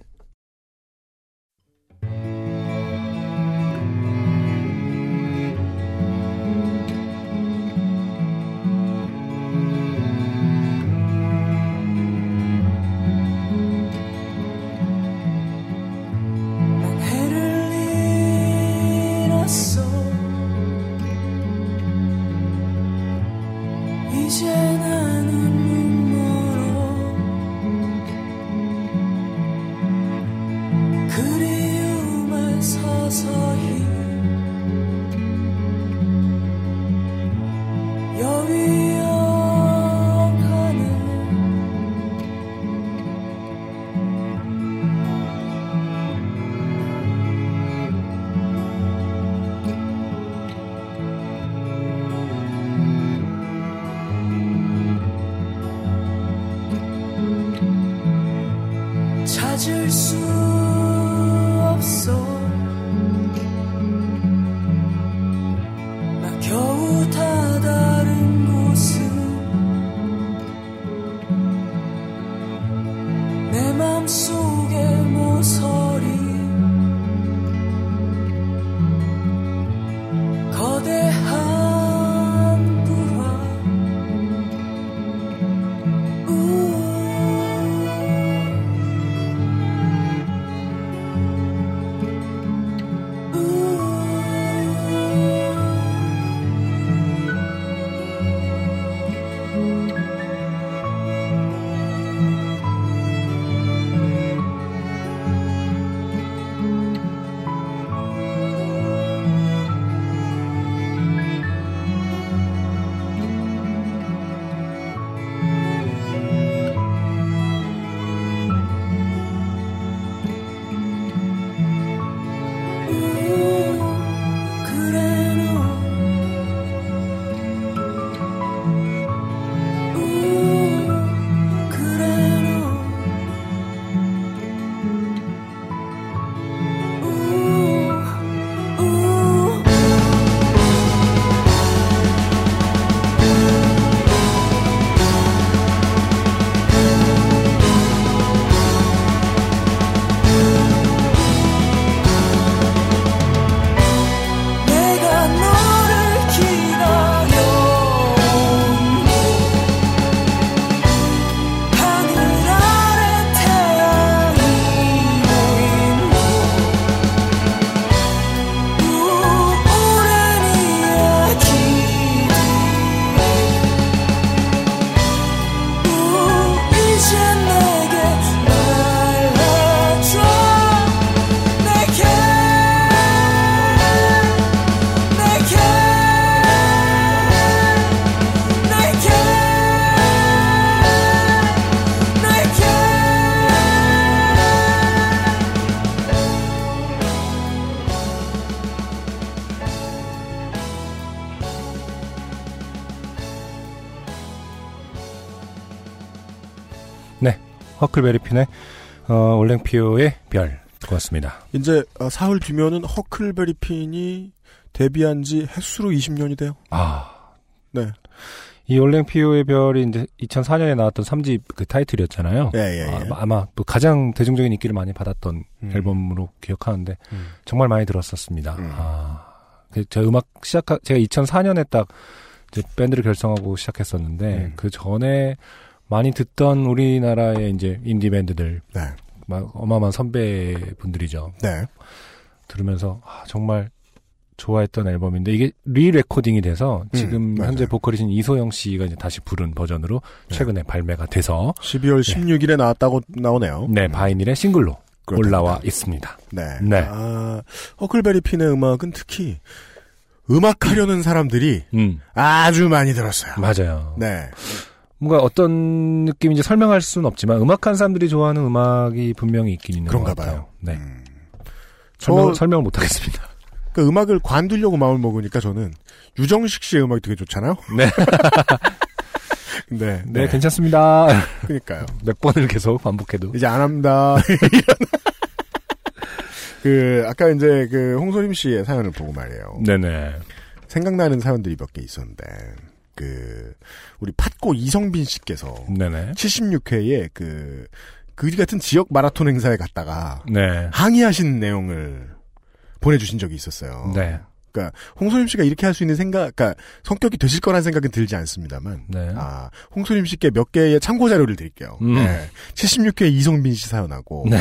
허클베리핀의 어, 올랭피오의 별 고맙습니다. 이제 어, 사흘 뒤면은 허클베리핀이 데뷔한 지 횟수로 20년이 돼요. 아. 네. 이 올랭피오의 별이 이제 2004년에 나왔던 3집 그 타이틀이었잖아요. 예, 예, 예. 아, 아마 또 가장 대중적인 인기를 많이 받았던 음. 앨범으로 기억하는데 음. 정말 많이 들었었습니다. 음. 아, 그 제가 음악 시작 제가 2004년에 딱 이제 밴드를 결성하고 시작했었는데 음. 그 전에 많이 듣던 우리나라의 이제 인디 밴드들 네. 막 어마어마한 선배분들이죠. 네. 들으면서 아, 정말 좋아했던 앨범인데 이게 re-recording이 돼서 지금 음. 현재 보컬이신 이소영 씨가 이제 다시 부른 버전으로 네. 최근에 발매가 돼서 12월 16일에 나왔다고 나오네요. 네 vinyl의 싱글로 그렇답니다. 올라와 있습니다. 네. 네. 아, 허클베리 핀의 음악은 특히 음악하려는 사람들이 음 아주 많이 들었어요. 맞아요. 네. 뭔가 어떤 느낌인지 설명할 수는 없지만 음악하는 사람들이 좋아하는 음악이 분명히 있긴 있는 그런가 것 같아요. 봐요. 네. 음. 설명, 저- 설명을 못 하겠습니다. [laughs] 그 음악을 관두려고 마음을 먹으니까 저는 유정식 씨의 음악이 되게 좋잖아요. 네. [laughs] 네. 네, 괜찮습니다. 그러니까요. [laughs] 몇 번을 계속 반복해도. 이제 안 합니다. 그 아까 이제 그 홍소림 씨의 사연을 보고 말이에요. 네네. 생각나는 사연들이 몇 개 있었는데 그 우리 팟고 이성빈 씨께서 네네. 76회에 그 그지 같은 지역 마라톤 행사에 갔다가 네. 항의하신 내용을 보내주신 적이 있었어요. 네. 그러니까 홍소림 씨가 이렇게 할 수 있는 생각, 그러니까 성격이 되실 거란 생각은 들지 않습니다만, 네. 아 홍소림 씨께 몇 개의 참고 자료를 드릴게요. 음. 네. 76회 이성빈 씨 사연하고, 네.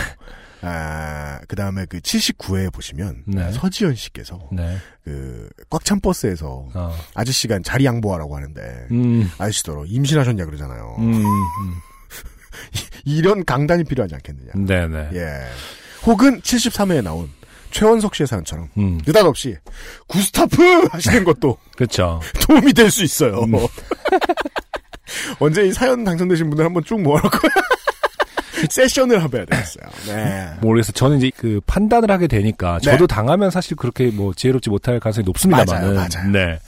아, 그 다음에 그 79회에 보시면, 네. 서지연 씨께서, 네. 그, 꽉 찬 버스에서, 어. 아저씨가 자리 양보하라고 하는데, 음. 아저씨더러 임신하셨냐 그러잖아요. 음. [laughs] 이런 강단이 필요하지 않겠느냐. 음. 네네. 예. 혹은 73회에 나온 최원석 씨의 사연처럼, 음. 느닷없이, 구스타프! 하시는 것도 [laughs] 그쵸. 도움이 될 수 있어요. 음. [laughs] 언제 이 사연 당첨되신 분들 한번 쭉 모아놓고, 세션을 해봐야 되겠어요. 네. 모르겠어. 저는 이제 그 판단을 하게 되니까 네. 저도 당하면 사실 그렇게 뭐 지혜롭지 못할 가능성이 높습니다만은. 맞아요, 맞아요. 네.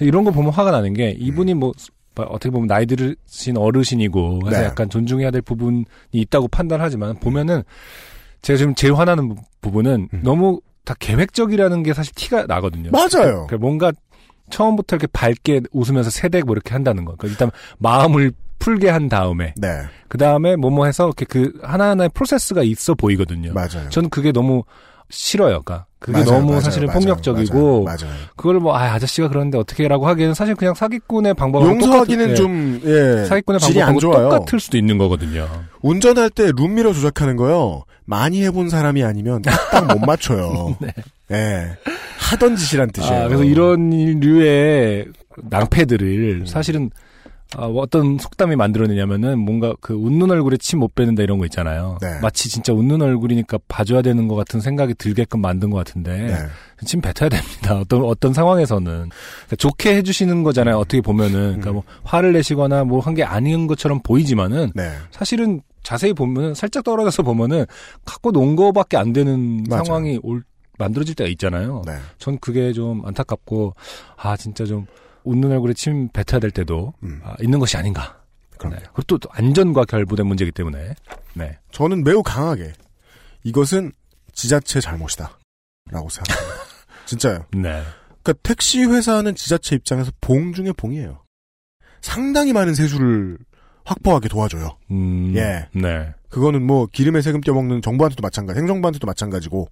이런 거 보면 화가 나는 게 이분이 뭐 어떻게 보면 나이 들으신 어르신이고 해서 네. 약간 존중해야 될 부분이 있다고 판단하지만 보면은 제가 지금 제일 화나는 부- 부분은 음. 너무 다 계획적이라는 게 사실 티가 나거든요. 맞아요. 그러니까 뭔가 처음부터 이렇게 밝게 웃으면서 세대고 뭐 이렇게 한다는 거. 그러니까 일단 마음을 풀게 한 다음에 네. 그 다음에 뭐뭐 해서 이렇게 그 하나하나의 프로세스가 있어 보이거든요. 맞아요. 저는 그게 너무 싫어요. 그러니까 그게 맞아요, 너무 맞아요, 사실은 맞아요, 폭력적이고. 그걸 뭐 아, 아저씨가 그러는데 어떻게라고 하기에는 사실 그냥 사기꾼의 방법하고 용서하기는 똑같은- 좀, 예. 예, 사기꾼의 방법하고. 똑같을 수도 있는 거거든요. 운전할 때 룸미러 조작하는 거요. 많이 해본 사람이 아니면 딱 못 맞춰요. [laughs] 예. 하던 짓이란 뜻이에요. 아, 그래서 이런 류의 낭패들을 사실은 아, 뭐 어떤 속담이 만들어내냐면은 뭔가 그 웃는 얼굴에 침 못 빼는다 이런 거 있잖아요. 네. 마치 진짜 웃는 얼굴이니까 봐줘야 되는 것 같은 생각이 들게끔 만든 것 같은데 네. 침 뱉어야 됩니다. [laughs] 어떤 어떤 상황에서는 그러니까 좋게 해주시는 거잖아요. 어떻게 보면은 그러니까 뭐 화를 내시거나 뭐 한 게 아닌 것처럼 보이지만은 네. 사실은 자세히 보면은 살짝 떨어져서 보면은 갖고 논 거밖에 안 되는 맞아요. 상황이 올 만들어질 때가 있잖아요. 네. 전 그게 좀 안타깝고 아 진짜 좀 웃는 얼굴에 침 뱉어야 될 때도 음. 아, 있는 것이 아닌가. 그럼요. 네. 그리고 또, 또 안전과 결부된 문제이기 때문에 네. 저는 매우 강하게 이것은 지자체 잘못이다. 라고 생각합니다. [laughs] 진짜요. 네. 그러니까 택시 회사는 지자체 입장에서 봉 중에 봉이에요. 상당히 많은 세수를 확보하게 도와줘요. 음, 예. 네. 그거는 뭐 기름에 세금 떼먹는 정부한테도 마찬가지, 행정부한테도 마찬가지고.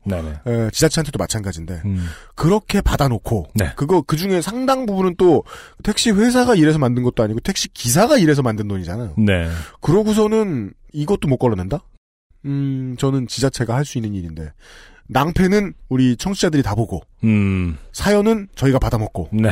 에, 지자체한테도 마찬가지인데 음, 그렇게 받아놓고 네. 그거 그 중에 상당 부분은 또 택시 회사가 일해서 만든 것도 아니고 택시 기사가 일해서 만든 돈이잖아요. 네. 그러고서는 이것도 못 걸어낸다? 음, 저는 지자체가 할 수 있는 일인데 낭패는 우리 청취자들이 다 보고 음, 사연은 저희가 받아먹고 네.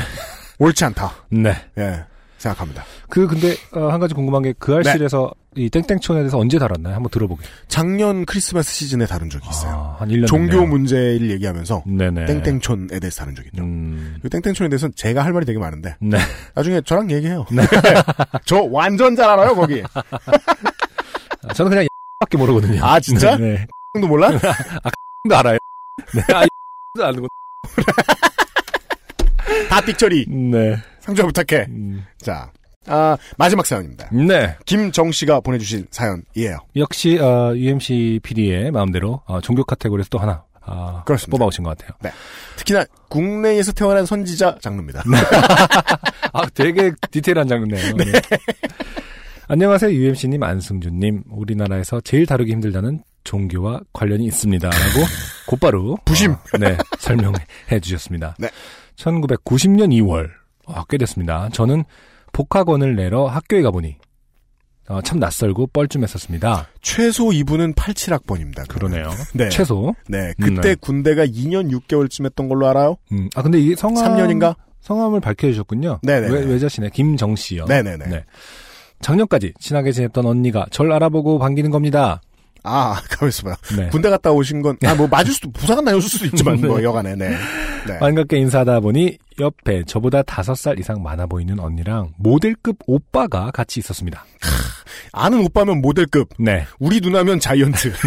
옳지 않다. 네. 예, 생각합니다. 그 근데 어, 한 가지 궁금한 게 그 알실에서 이 땡땡촌에 대해서 언제 다뤘나요? 한번 들어보게. 작년 크리스마스 시즌에 다룬 적이 있어요. 아, 한 1년 종교 됐네요. 문제를 얘기하면서 네네. 땡땡촌에 대해서 다룬 적이 있죠. 음, 그 땡땡촌에 대해서는 제가 할 말이 되게 많은데 네. 나중에 저랑 얘기해요. [laughs] 저 완전 잘 알아요 거기. [laughs] 아, 저는 그냥 밖에 모르거든요. 아, 진짜? 네. 형도 몰라? [laughs] 도 알아요. 네. 아, 도 아는 거. 다 빅처리 네. 상주와 부탁해. 음, 자 아, 마지막 사연입니다. 네. 김정 씨가 보내주신 사연이에요. 역시 어, UMC PD의 마음대로 어, 종교 카테고리에서 또 하나 아, 그렇습니다. 뽑아오신 것 같아요. 특히나 국내에서 태어난 선지자 장르입니다. [laughs] 아, 되게 디테일한 장르네요. 네. 안녕하세요, UMC님, 안승준님. 우리나라에서 제일 다루기 힘들다는 종교와 관련이 있습니다 라고 곧바로 부심. 어, 네 설명해 주셨습니다. 네. 1990년 2월 아, 꽤 됐습니다. 저는 복학원을 내러 학교에 가보니 어, 참 낯설고 뻘쭘했었습니다. 최소 이분은 87학번입니다. 그러네요. [laughs] 네. 최소. 네. 그때 네. 군대가 2년 6개월쯤 했던 걸로 알아요? 음, 아 근데 이게 성함 3년인가? 성함을 밝혀주셨군요. 네네네. 외, 외자신의 김정 씨요. 네네네. 네. 작년까지 친하게 지냈던 언니가 절 알아보고 반기는 겁니다. 아, [laughs] 가만있어 봐요. 네. 군대 갔다 오신 건, 아, 뭐, 맞을 수도, 부사가 나였을 수도 있지만, [laughs] 네. 뭐, 여간에, 네. 네. 반갑게 인사하다 보니 옆에 저보다 다섯 살 이상 많아 보이는 언니랑 모델급 오빠가 같이 있었습니다. 아는 오빠면 모델급, 네. 우리 누나면 자이언트. [laughs]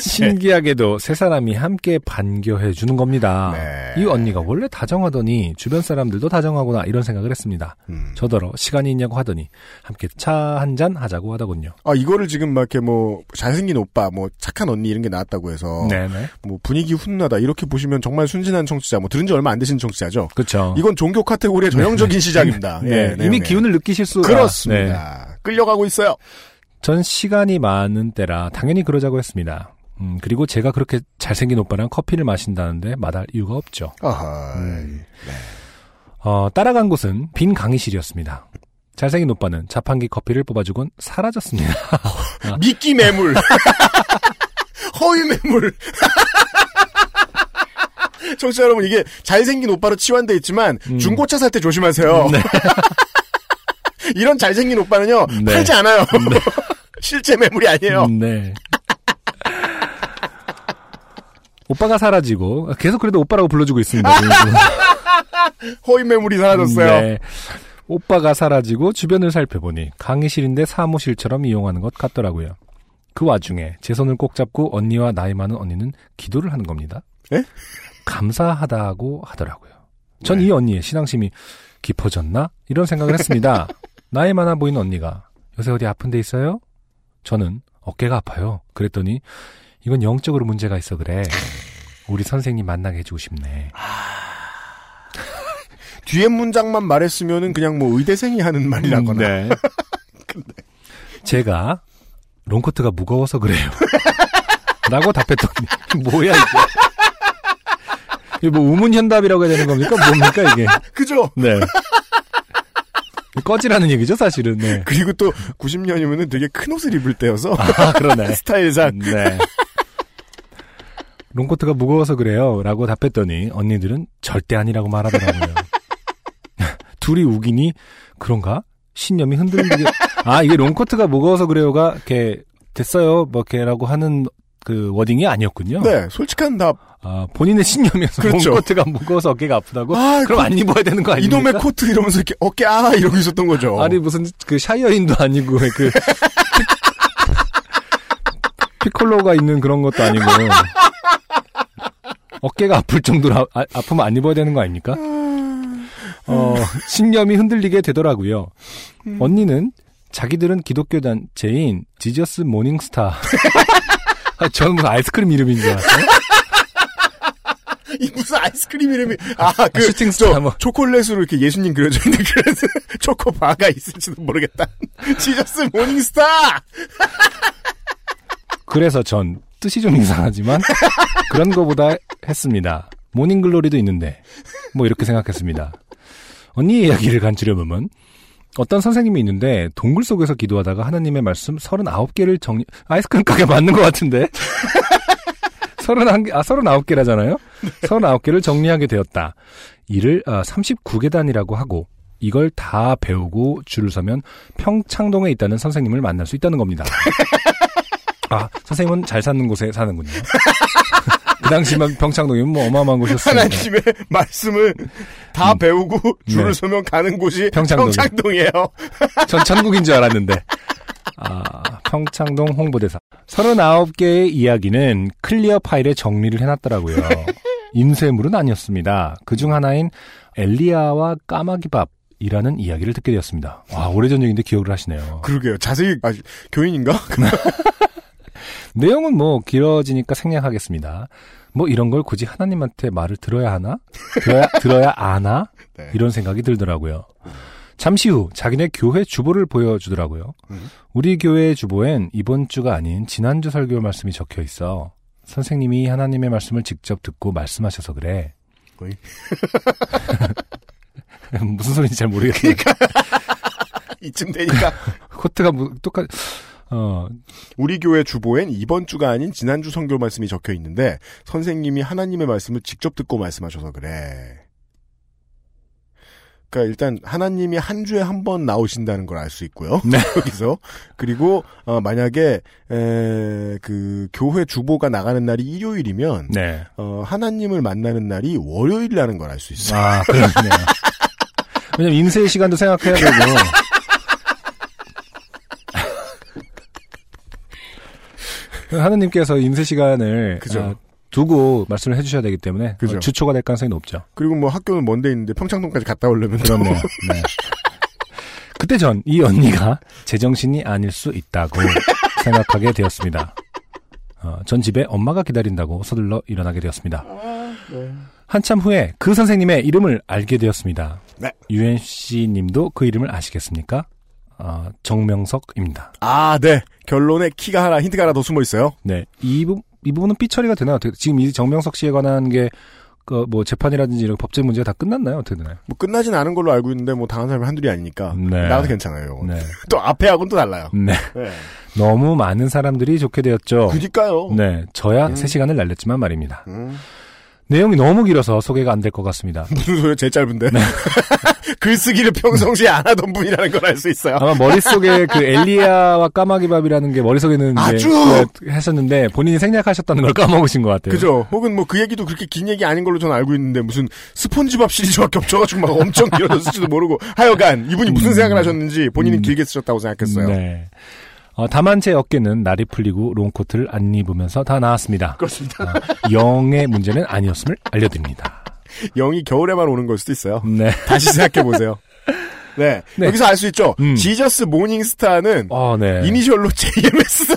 신기하게도 세 사람이 함께 반겨해 주는 겁니다. 네. 이 언니가 원래 다정하더니 주변 사람들도 다정하구나 이런 생각을 했습니다. 음. 저더러 시간이 있냐고 하더니 함께 차 한 잔 하자고 하더군요. 아, 이거를 지금 막 이렇게 뭐, 잘생긴 오빠, 뭐, 착한 언니 이런 게 나왔다고 해서. 네네. 뭐, 분위기 훈훈하다. 이렇게 보시면 정말 순진한 청취자, 뭐, 들은 지 얼마 안 되신 청취자죠. 그렇죠. 이건 종교 카테고리의 전형적인 시작입니다. 네. 예, 이미 내용에. 기운을 느끼실 수가 그렇습니다. 네. 끌려가고 있어요. 전 시간이 많은 때라 당연히 그러자고 했습니다. 음, 그리고 제가 그렇게 잘생긴 오빠랑 커피를 마신다는데 마다할 이유가 없죠. 아하. 음. 어, 따라간 곳은 빈 강의실이었습니다. 잘생긴 오빠는 자판기 커피를 뽑아주곤 사라졌습니다. [laughs] 미끼 매물. [laughs] 허위 매물. [laughs] 청취자 여러분, 이게 잘생긴 오빠로 치환돼 있지만, 음. 중고차 살 때 조심하세요. 이런 잘생긴 오빠는요, 네. 팔지 않아요. [laughs] 실제 매물이 아니에요. 음, 네. 오빠가 사라지고 계속 그래도 오빠라고 불러주고 있습니다. [laughs] 허위 매물이 사라졌어요. 네. 오빠가 사라지고 주변을 살펴보니 강의실인데 사무실처럼 이용하는 것 같더라고요. 그 와중에 제 손을 꼭 잡고 언니와 나이 많은 언니는 기도를 하는 겁니다. 에? 감사하다고 하더라고요. 전 네. 이 언니의 신앙심이 깊어졌나? 이런 생각을 했습니다. [laughs] 나이 많아 보이는 언니가 요새 어디 아픈 데 있어요? 저는 어깨가 아파요. 그랬더니 이건 영적으로 문제가 있어 그래. 우리 선생님 만나게 해주고 싶네. [laughs] 뒤에 문장만 말했으면은 그냥 뭐 의대생이 하는 말이라거나. 네. [laughs] 제가 롱코트가 무거워서 그래요. [laughs] 라고 답했더니 뭐야 이게? 이게 뭐 우문현답이라고 해야 되는 겁니까? 뭡니까 이게? 그죠? 네. 꺼지라는 얘기죠 사실은. 네. [laughs] 그리고 또 90년이면은 되게 큰 옷을 입을 때여서 아 그러네. [laughs] 스타일상 네. 롱코트가 무거워서 그래요. 라고 답했더니 언니들은 절대 아니라고 말하더라고요. [laughs] 둘이 우기니 그런가? 신념이 흔들리게. 아, 이게 롱코트가 무거워서 그래요가 이렇게 됐어요. 뭐 이렇게라고 하는 그 wording이 아니었군요. 네, 솔직한 답. 아, 본인의 신념이어서 그렇죠. 롱코트가 무거워서 어깨가 아프다고? 아, 그럼 안 입어야 되는 거 아닙니까? 이놈의 코트 이러면서 이렇게 어깨 아 이러고 있었던 거죠. 아니 무슨 그 사이어인도 아니고 그 피콜로가 있는 그런 것도 아니고 어깨가 아플 정도로 아, 아프면 안 입어야 되는 거 아닙니까? 어 신념이 흔들리게 되더라고요. 언니는 자기들은 기독교 단체인 Jesus Morning Star. [laughs] 아, 저는 무슨 아이스크림 이름인 줄 알았어요. 이 무슨 아이스크림 이름이 아그 슈팅스타 뭐. 초콜릿으로 이렇게 예수님 그려져 있는 그런 [laughs] 초코바가 있을지도 모르겠다. [laughs] 지저스 모닝스타. 그래서 전 뜻이 좀 이상하지만 그런 거보다 했습니다. 모닝글로리도 있는데 뭐 이렇게 생각했습니다. 언니의 이야기를 간추려 보면 어떤 선생님이 있는데 동굴 속에서 기도하다가 하나님의 말씀 39개를 정리 아이스크림 가게 맞는 것 같은데 [laughs] 31개 아 39개라잖아요. 39개를 정리하게 되었다. 이를 아, 39계단이라고 하고 이걸 다 배우고 줄을 서면 평창동에 있다는 선생님을 만날 수 있다는 겁니다. [laughs] 아, 선생님은 잘 사는 곳에 사는군요. [laughs] 그 당시만 평창동이면 뭐 어마어마한 곳이었으니까. 하나님의 말씀을 다 음. 배우고 줄을 네. 서면 가는 곳이 평창동이요. 평창동이에요. 전 천국인 줄 알았는데. 아, 평창동 홍보대사. 39개의 이야기는 클리어 파일에 정리를 해놨더라고요. 인쇄물은 아니었습니다. 그중 하나인 엘리야와 까마귀밥 이라는 이야기를 듣게 되었습니다. 와, 오래전 얘기인데 기억을 하시네요. 그러게요. 자세히 아, 교인인가? [laughs] 내용은 뭐 길어지니까 생략하겠습니다. 뭐 이런 걸 굳이 하나님한테 말을 들어야 하나? 들어야, [laughs] 들어야 아나? 네. 이런 생각이 들더라고요. 잠시 후 자기네 교회 주보를 보여주더라고요. 음. 우리 교회 주보엔 이번 주가 아닌 지난주 설교 말씀이 적혀 있어. 선생님이 하나님의 말씀을 직접 듣고 말씀하셔서 그래. [laughs] 무슨 소리인지 잘 모르겠어요. [laughs] 이쯤 되니까 코트가 뭐, 똑같, 어, 우리 교회 주보엔 이번 주가 아닌 지난주 성교 말씀이 적혀 있는데 선생님이 하나님의 말씀을 직접 듣고 말씀하셔서 그래. 그러니까 일단 하나님이 한 주에 한 번 나오신다는 걸 알 수 있고요. 네. [laughs] 여기서 그리고 어, 만약에 에, 그 교회 주보가 나가는 날이 일요일이면 네. 어, 하나님을 만나는 날이 월요일이라는 걸 알 수 있어요. 아, 그렇네요. 왜냐면 인쇄의 시간도 생각해야 되고. [laughs] 하느님께서 인쇄 시간을 그죠. 아, 두고 말씀을 해주셔야 되기 때문에 그죠. 어, 주초가 될 가능성이 높죠. 그리고 뭐 학교는 먼데 있는데 평창동까지 갔다 오려면 그렇네요. 네. [laughs] 그때 전 이 언니가 제정신이 아닐 수 있다고 [laughs] 생각하게 되었습니다. 어, 전 집에 엄마가 기다린다고 서둘러 일어나게 되었습니다. 한참 후에 그 선생님의 이름을 알게 되었습니다. 네. UNC 님도 그 이름을 아시겠습니까? 어, 정명석입니다. 아, 네. 결론에 키가 하나 힌트가 하나 더 숨어 있어요. 네. 이, 부, 이 부분은 삐처리가 되나요? 어떻게- 지금 이 정명석 씨에 관한 게, 그, 뭐, 재판이라든지 이런 법적 문제가 다 끝났나요? 어떻게 되나요? 뭐 끝나진 않은 걸로 알고 있는데 뭐 당한 사람이 한둘이 아니니까 네. 나도 괜찮아요. 네. [laughs] 또 앞에하고는 또 달라요. 네. 네. 너무 많은 사람들이 좋게 되었죠. 그니까요. 네. 저야 음. 3시간을 날렸지만 말입니다. 음, 내용이 너무 길어서 소개가 안 될 것 같습니다. [laughs] 무슨 소리야? 제일 짧은데. 네. [laughs] 글쓰기를 평상시에 안 하던 분이라는 걸 알 수 있어요. 아마 머릿속에 그 [laughs] 엘리야와 까마귀밥이라는 게 머릿속에는 아주! 그 하셨는데 본인이 생략하셨다는 걸 까먹으신 것 같아요. 그죠? 혹은 뭐 그 얘기도 그렇게 긴 얘기 아닌 걸로 저는 알고 있는데 무슨 스폰지밥 시리즈와 겹쳐가지고 막 [laughs] 엄청 길어졌을지도 모르고 하여간 이분이 무슨 음. 생각을 하셨는지 본인이 음. 길게 쓰셨다고 생각했어요. 네. 어, 다만 제 어깨는 날이 풀리고 롱코트를 안 입으면서 다 나았습니다. 그렇습니다. 어, 영의 문제는 아니었음을 알려드립니다. [laughs] 영이 겨울에만 오는 걸 수도 있어요. 네. [laughs] 다시 생각해 보세요. 네. 네. 여기서 알 수 있죠. 음. 지저스 모닝스타는 어, 네. 이니셜로 [laughs] JMS.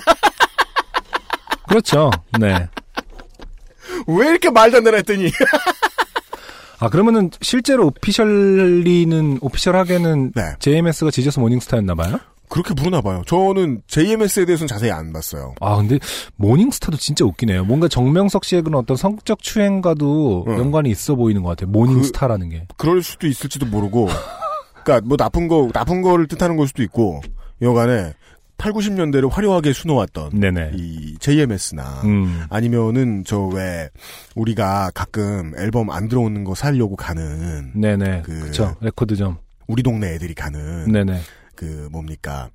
그렇죠. 네. 왜 이렇게 말도 안 되나 했더니. 아, 그러면은 실제로 오피셜리는, 오피셜하게는 네. JMS가 지저스 모닝스타였나 봐요? 그렇게 부르나 봐요. 저는 JMS에 대해서는 자세히 안 봤어요. 아, 근데 모닝스타도 진짜 웃기네요. 뭔가 정명석 씨의 그런 어떤 성적 추행과도 응. 연관이 있어 보이는 것 같아요. 모닝스타라는 게. 그럴 수도 있을지도 모르고. 그러니까 뭐 나쁜 거 나쁜 거를 뜻하는 걸 수도 있고. 여간에 8, 90년대를 화려하게 수놓았던 네네. 이 JMS나 음. 아니면은 저 왜 우리가 가끔 앨범 안 들어오는 거 살려고 가는 네네. 그- 그... 쵸 레코드점. 우리 동네 애들이 가는 네네. 그 뭡니까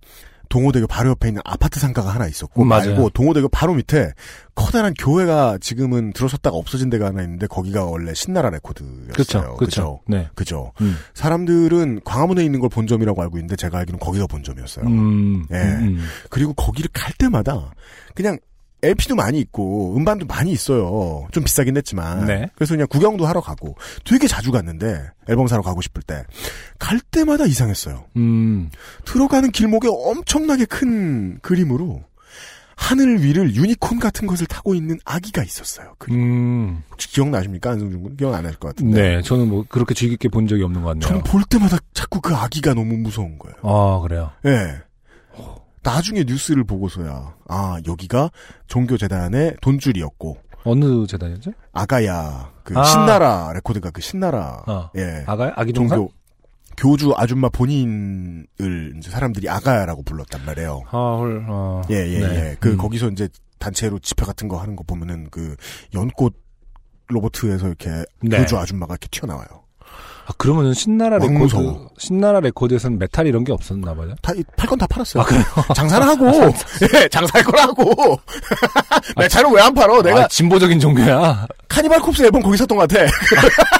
동호대교 바로 옆에 있는 아파트 상가가 하나 있었고 음. 말고 동호대교 바로 밑에 커다란 교회가 지금은 들어섰다가 없어진 데가 하나 있는데 거기가 원래 신나라 레코드였어요. 그쵸. 그쵸. 그죠? 네. 그죠. 음. 사람들은 광화문에 있는 걸 본점이라고 알고 있는데 제가 알기로는 거기가 본점이었어요. 음. 예. 음, 음. 그리고 거기를 갈 때마다 그냥 LP도 많이 있고 음반도 많이 있어요. 좀 비싸긴 했지만. 네. 그래서 그냥 구경도 하러 가고 되게 자주 갔는데 앨범 사러 가고 싶을 때 갈 때마다 이상했어요. 음. 들어가는 길목에 엄청나게 큰 그림으로 하늘 위를 유니콘 같은 것을 타고 있는 아기가 있었어요. 그 음. 혹시 기억나십니까? 안승준 군? 기억 안날것 같은데. 네. 저는 뭐 그렇게 깊게 본 적이 없는 것 같네요. 저는 볼 때마다 자꾸 그 아기가 너무 무서운 거예요. 아, 그래요. 예. 나중에 뉴스를 보고서야 아 여기가 종교재단의 돈줄이었고 어느 재단이었죠? 아가야 그 아. 신나라 레코드가 그 신나라 어. 예 아가요? 아기 동산? 종교 교주 아줌마 본인을 이제 사람들이 아가야라고 불렀단 말이에요. 아, 헐, 어. 예, 예, 네. 예. 그, 음. 거기서 이제 단체로 집회 같은 거 하는 거 보면은 그 연꽃 로버트에서 이렇게 네. 교주 아줌마가 이렇게 튀어나와요. 아, 그러면은 신나라 레코드, 왕무서워. 신나라 레코드에서는 메탈 이런 게 없었나 봐요? 다, 팔 건 다 팔았어요. 아, 그래요? 장사를 하고, [laughs] 예, 장사할 거라고. 내 차를 왜 안 팔어? 내가 아, 진보적인 종교야. Cannibal Corpse 앨범 거기 샀던 것 같아.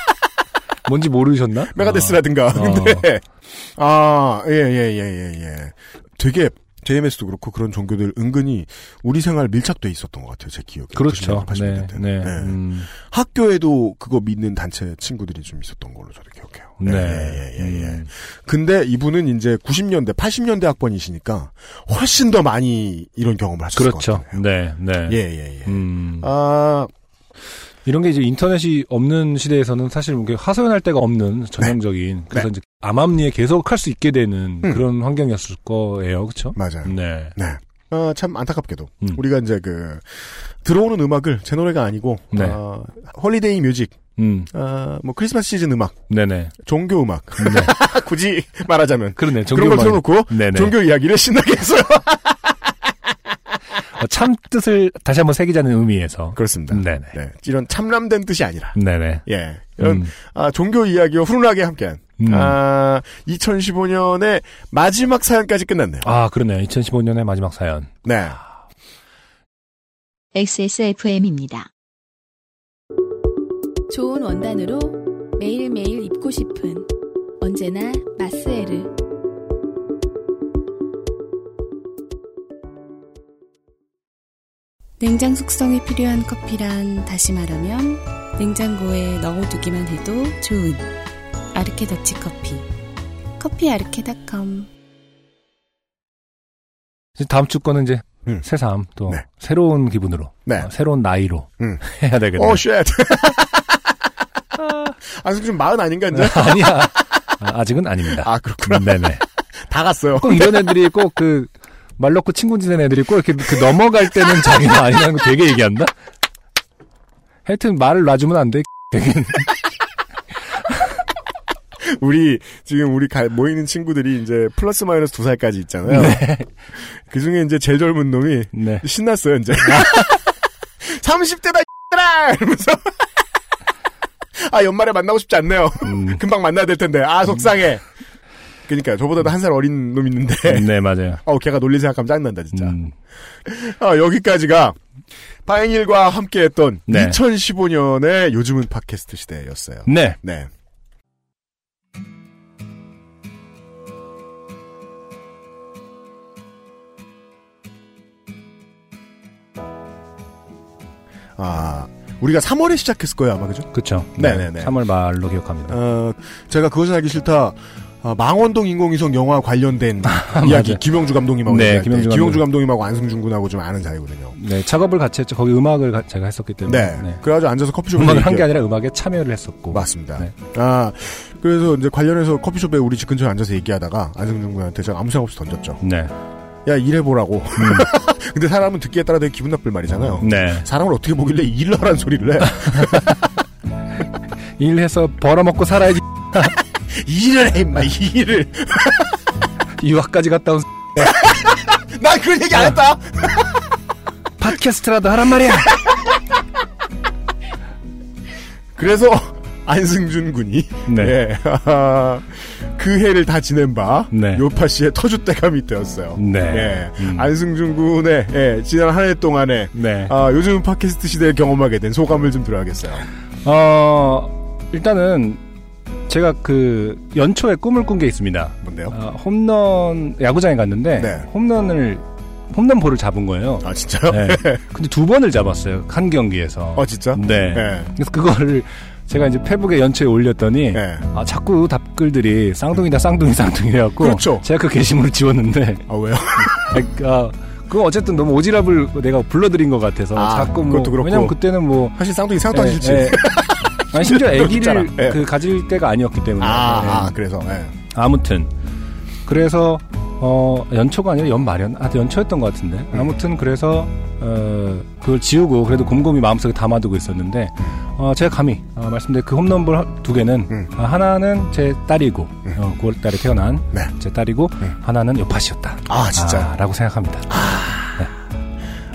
[laughs] 뭔지 모르셨나? Megadeth라든가. 어. 근데, [laughs] 아, 예, 예, 예, 예, 예. 되게, JMS도 그렇고 그런 종교들 은근히 우리 생활 밀착돼 있었던 것 같아요. 제 기억에. 그렇죠. 90년대, 네, 80년대. 네. 음, 학교에도 그거 믿는 단체 친구들이 좀 있었던 걸로 저도 기억해요. 네. 예, 예, 예. 음, 근데 이분은 이제 90년대, 80년대 학번이시니까 훨씬 더 많이 이런 경험을 하셨을 것 그렇죠. 같아요. 네, 네. 예, 예, 예. 음, 아, 이런 게 이제 인터넷이 없는 시대에서는 사실 이게 하소연할 데가 없는 전형적인 그래서 네. 이제 암암리에 계속 할 수 있게 되는 음. 그런 환경이었을 거예요, 그렇죠? 맞아요. 네, 네. 어, 참 안타깝게도 음. 우리가 이제 그 들어오는 음악을 제 노래가 아니고 네. 어, holiday music, 음, 어, 뭐 크리스마스 시즌 음악, 네네, 종교 음악 네, [laughs] 굳이 말하자면 그러네. 그런 걸 틀어놓고 네네. 종교 이야기를 신나게 했어요. [laughs] 어, 참 뜻을 다시 한번 새기자는 의미에서. 그렇습니다. 네네. 네. 이런 참람된 뜻이 아니라 네네. 예 이런 음, 아, 종교 이야기와 훈훈하게 함께한 음. 아, 2015년의 마지막 사연까지 끝났네요. 아, 그러네요. 2015년의 마지막 사연. 네. XSFM입니다. 좋은 원단으로 매일매일 입고 싶은 언제나 마스에르. 냉장 숙성이 필요한 커피란 다시 말하면 냉장고에 넣어두기만 해도 좋은 아르케 더치 커피. 커피 아르케닷컴. 다음 주 거는 이제 음. 새삼 또 네. 새로운 기분으로 네. 어, 새로운 나이로 음. [laughs] 해야 되겠네요. oh, shit. [laughs] 아, 지금 마흔 아닌가, 이제? [laughs] 아니야. 아, 아직은 아닙니다. 아, 그렇구나. 네네. 다 갔어요. 꼭 이런 애들이 꼭 그 말 놓고 친구 지낸 애들이 꼭 이렇게 그 넘어갈 때는 자기가 아니라는 거 되게 얘기한다. 하여튼 말을 놔주면 안 돼. [laughs] 되게 [laughs] 우리, 지금 우리 가- 모이는 친구들이 이제 플러스 마이너스 두 살까지 있잖아요. [laughs] 그 중에 이제 제일 젊은 놈이 네. 신났어요, 이제. 30대다, 라 이러면서. 아, 연말에 만나고 싶지 않네요. 음, 금방 만나야 될 텐데. 아, 속상해. 그니까, 저보다도 한 살 어린 놈 있는데. 네 맞아요. [laughs] 어, 걔가 놀리 생각하면 짜증난다, 진짜. 음, [laughs] 아, 여기까지가 바인일과 함께 했던 네. 2015년의 요즘은 팟캐스트 시대였어요. 네. 네. 아, 우리가 3월에 시작했을 거예요, 아마, 그죠? 그쵸. 네네네. 3월 말로 기억합니다. 어, 제가 그것은 알기 싫다. 어, 망원동 인공위성 영화 관련된 [laughs] 이야기 맞아요. 김영주 감독님하고 네, 김영주 김영주 감독. 감독님하고 안승준 군하고 좀 아는 사이거든요. 네, 작업을 같이 했죠. 거기 음악을 가- 제가 했었기 때문에. 네. 네. 그래가지고 앉아서 커피숍에 음악을 한 게. 아니라 음악에 참여를 했었고. 맞습니다. 네. 아, 그래서 이제 관련해서 커피숍에 우리 집 근처에 앉아서 얘기하다가 안승준 군한테 제가 아무 생각 없이 던졌죠. 네. 야, 일해보라고. [laughs] 근데 사람은 듣기에 따라 되게 기분 나쁠 말이잖아요. 네. 사람을 어떻게 보길래 하라는 소리를 해. [laughs] 일해서 벌어먹고 살아야지. 일을 해, 임마, 일을. [laughs] 유학까지 갔다 온 [laughs] 난 그런 얘기 안 했다! [laughs] 팟캐스트라도 하란 말이야. 그래서 안승준 군이 네. 예, 그 해를 다 지낸 바 네. 요파 씨의 터줏대감이 되었어요. 네. 예, 음. 안승준 군의 예, 지난 한 해 동안에 네. 아, 요즘 팟캐스트 시대에 경험하게 된 소감을 좀 들어야겠어요. 어, 일단은 제가 그 연초에 꿈을 꾼 게 있습니다. 뭔데요? 어, 홈런 야구장에 갔는데 네. 홈런을 홈런 볼을 잡은 거예요. 아 진짜요? 네. [laughs] 근데 두 번을 잡았어요. 한 경기에서. 어 진짜? 네. 예. 그래서 그거를 제가 이제 페북에 연초에 올렸더니 예. 아, 자꾸 답글들이 쌍둥이다 쌍둥이 쌍둥이 해갖고 그렇죠. 제가 그 게시물을 지웠는데 아 왜요? [laughs] 아, 그거 어쨌든 너무 오지랖을 내가 불러드린 것 같아서 아, 자꾸 뭐 그것도 그렇고. 왜냐면 그때는 뭐 사실 쌍둥이 생각도 안 예, 싫지. [laughs] 예. 아니 심지어 아기를. 예. 그 가질 때가 아니었기 때문에 아, 예. 아 그래서 예. 아무튼 그래서 어 연초가 아니라 연말이었 아 연초였던 것 같은데 음. 아무튼 그래서 어 그걸 지우고 그래도 곰곰이 마음속에 담아두고 있었는데 어 제가 감히 어, 말씀드린 그 홈런볼 하- 두 개는 음. 어, 하나는 제 딸이고 어, 9월달에 태어난 네. 제 딸이고 음. 하나는 요파시였다 아 진짜. 아, 라고 생각합니다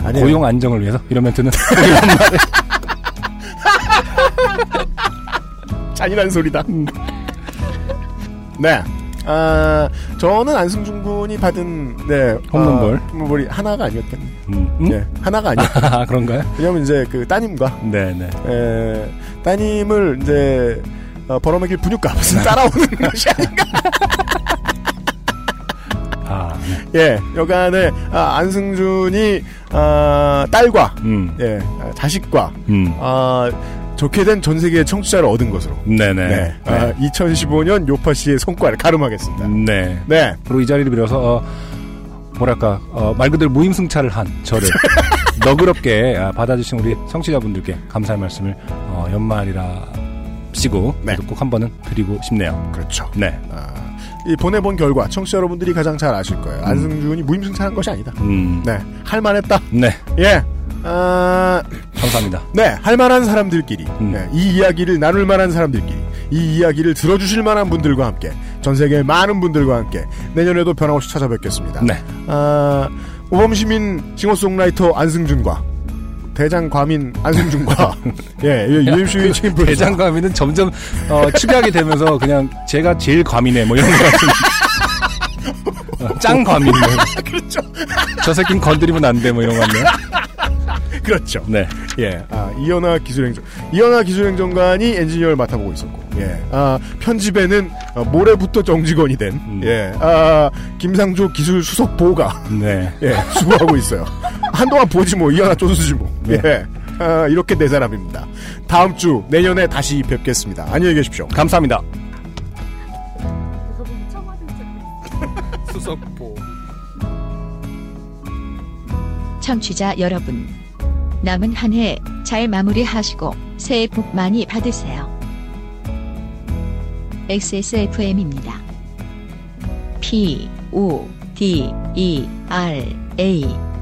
아니에요. 고용 안정을 위해서 이런 멘트는 [laughs] 잔인한 소리다. 네. 아, 저는 안승준 군이 받은, 네. 홈런볼. 어, 홈런볼이 하나가 아니었겠네. 음, 음? 네. 하나가 아니었 [laughs] 아 그런가요? 왜냐면 이제 그 따님과, 네네 에, 따님을 이제, 어, 벌어먹일 분유값을 따라오는 [laughs] 것이 아닌가. 아 예, 여간에 아, 안승준이 아, 딸과 음, 예, 아, 자식과 음. 아, 좋게 된 전 세계의 청취자를 얻은 것으로. 네네. 네. 아, 2015년 요파 씨의 성과를 가름하겠습니다. 네. 네. 그리고 이 자리를 빌어서 어, 뭐랄까 어, 말 그대로 무임승차를 한 저를 [laughs] 너그럽게 아, 받아주신 우리 청취자분들께 감사의 말씀을 어, 연말이라 시고 네. 꼭 한 번은 드리고 싶네요. 그렇죠. 네. 아, 이 보내본 결과 청취자 여러분들이 가장 잘 아실 거예요. 안승준이 무임승차한 것이 아니다. 음. 네. 할만했다. 네. 예. 아, 감사합니다. 네. 할 만한 사람들끼리. 음. 네, 이 이야기를 나눌 만한 사람들끼리. 이 이야기를 들어주실 만한 분들과 함께. 전 세계의 많은 분들과 함께. 내년에도 변함없이 찾아뵙겠습니다. 네. 아, 모범시민 싱어송라이터 안승준과 대장 과민 안승준과 [laughs] 예, UMC의 책임 프로듀서 대장감이는 점점 어, 축약이 되면서 그냥 제가 제일 과민해 뭐 이런 거 같은 어, [laughs] 짱 과민해. 그렇죠. 저 새끼는 건드리면 안 돼 뭐 이런 거 같네요. 그렇죠. 네. 예, 아, 이현아 기술행정, 이현아 기술행정관이 엔지니어를 맡아보고 있었고, 예, 아, 편집에는 어, 모레부터 정직원이 된, 음. 예, 아, 김상조 기술 수석 보가, 네. 예, 수고하고 있어요. 한동안 보지 뭐, 이현아 쪼수지 뭐, 네. 예, 아, 이렇게 네 사람입니다. 다음 주, 내년에 다시 뵙겠습니다. 안녕히 계십시오. 감사합니다. 수석보. 청취자 여러분. 남은 한 해 잘 마무리하시고 새해 복 많이 받으세요. XSFM입니다. P, O, D, E, R, A.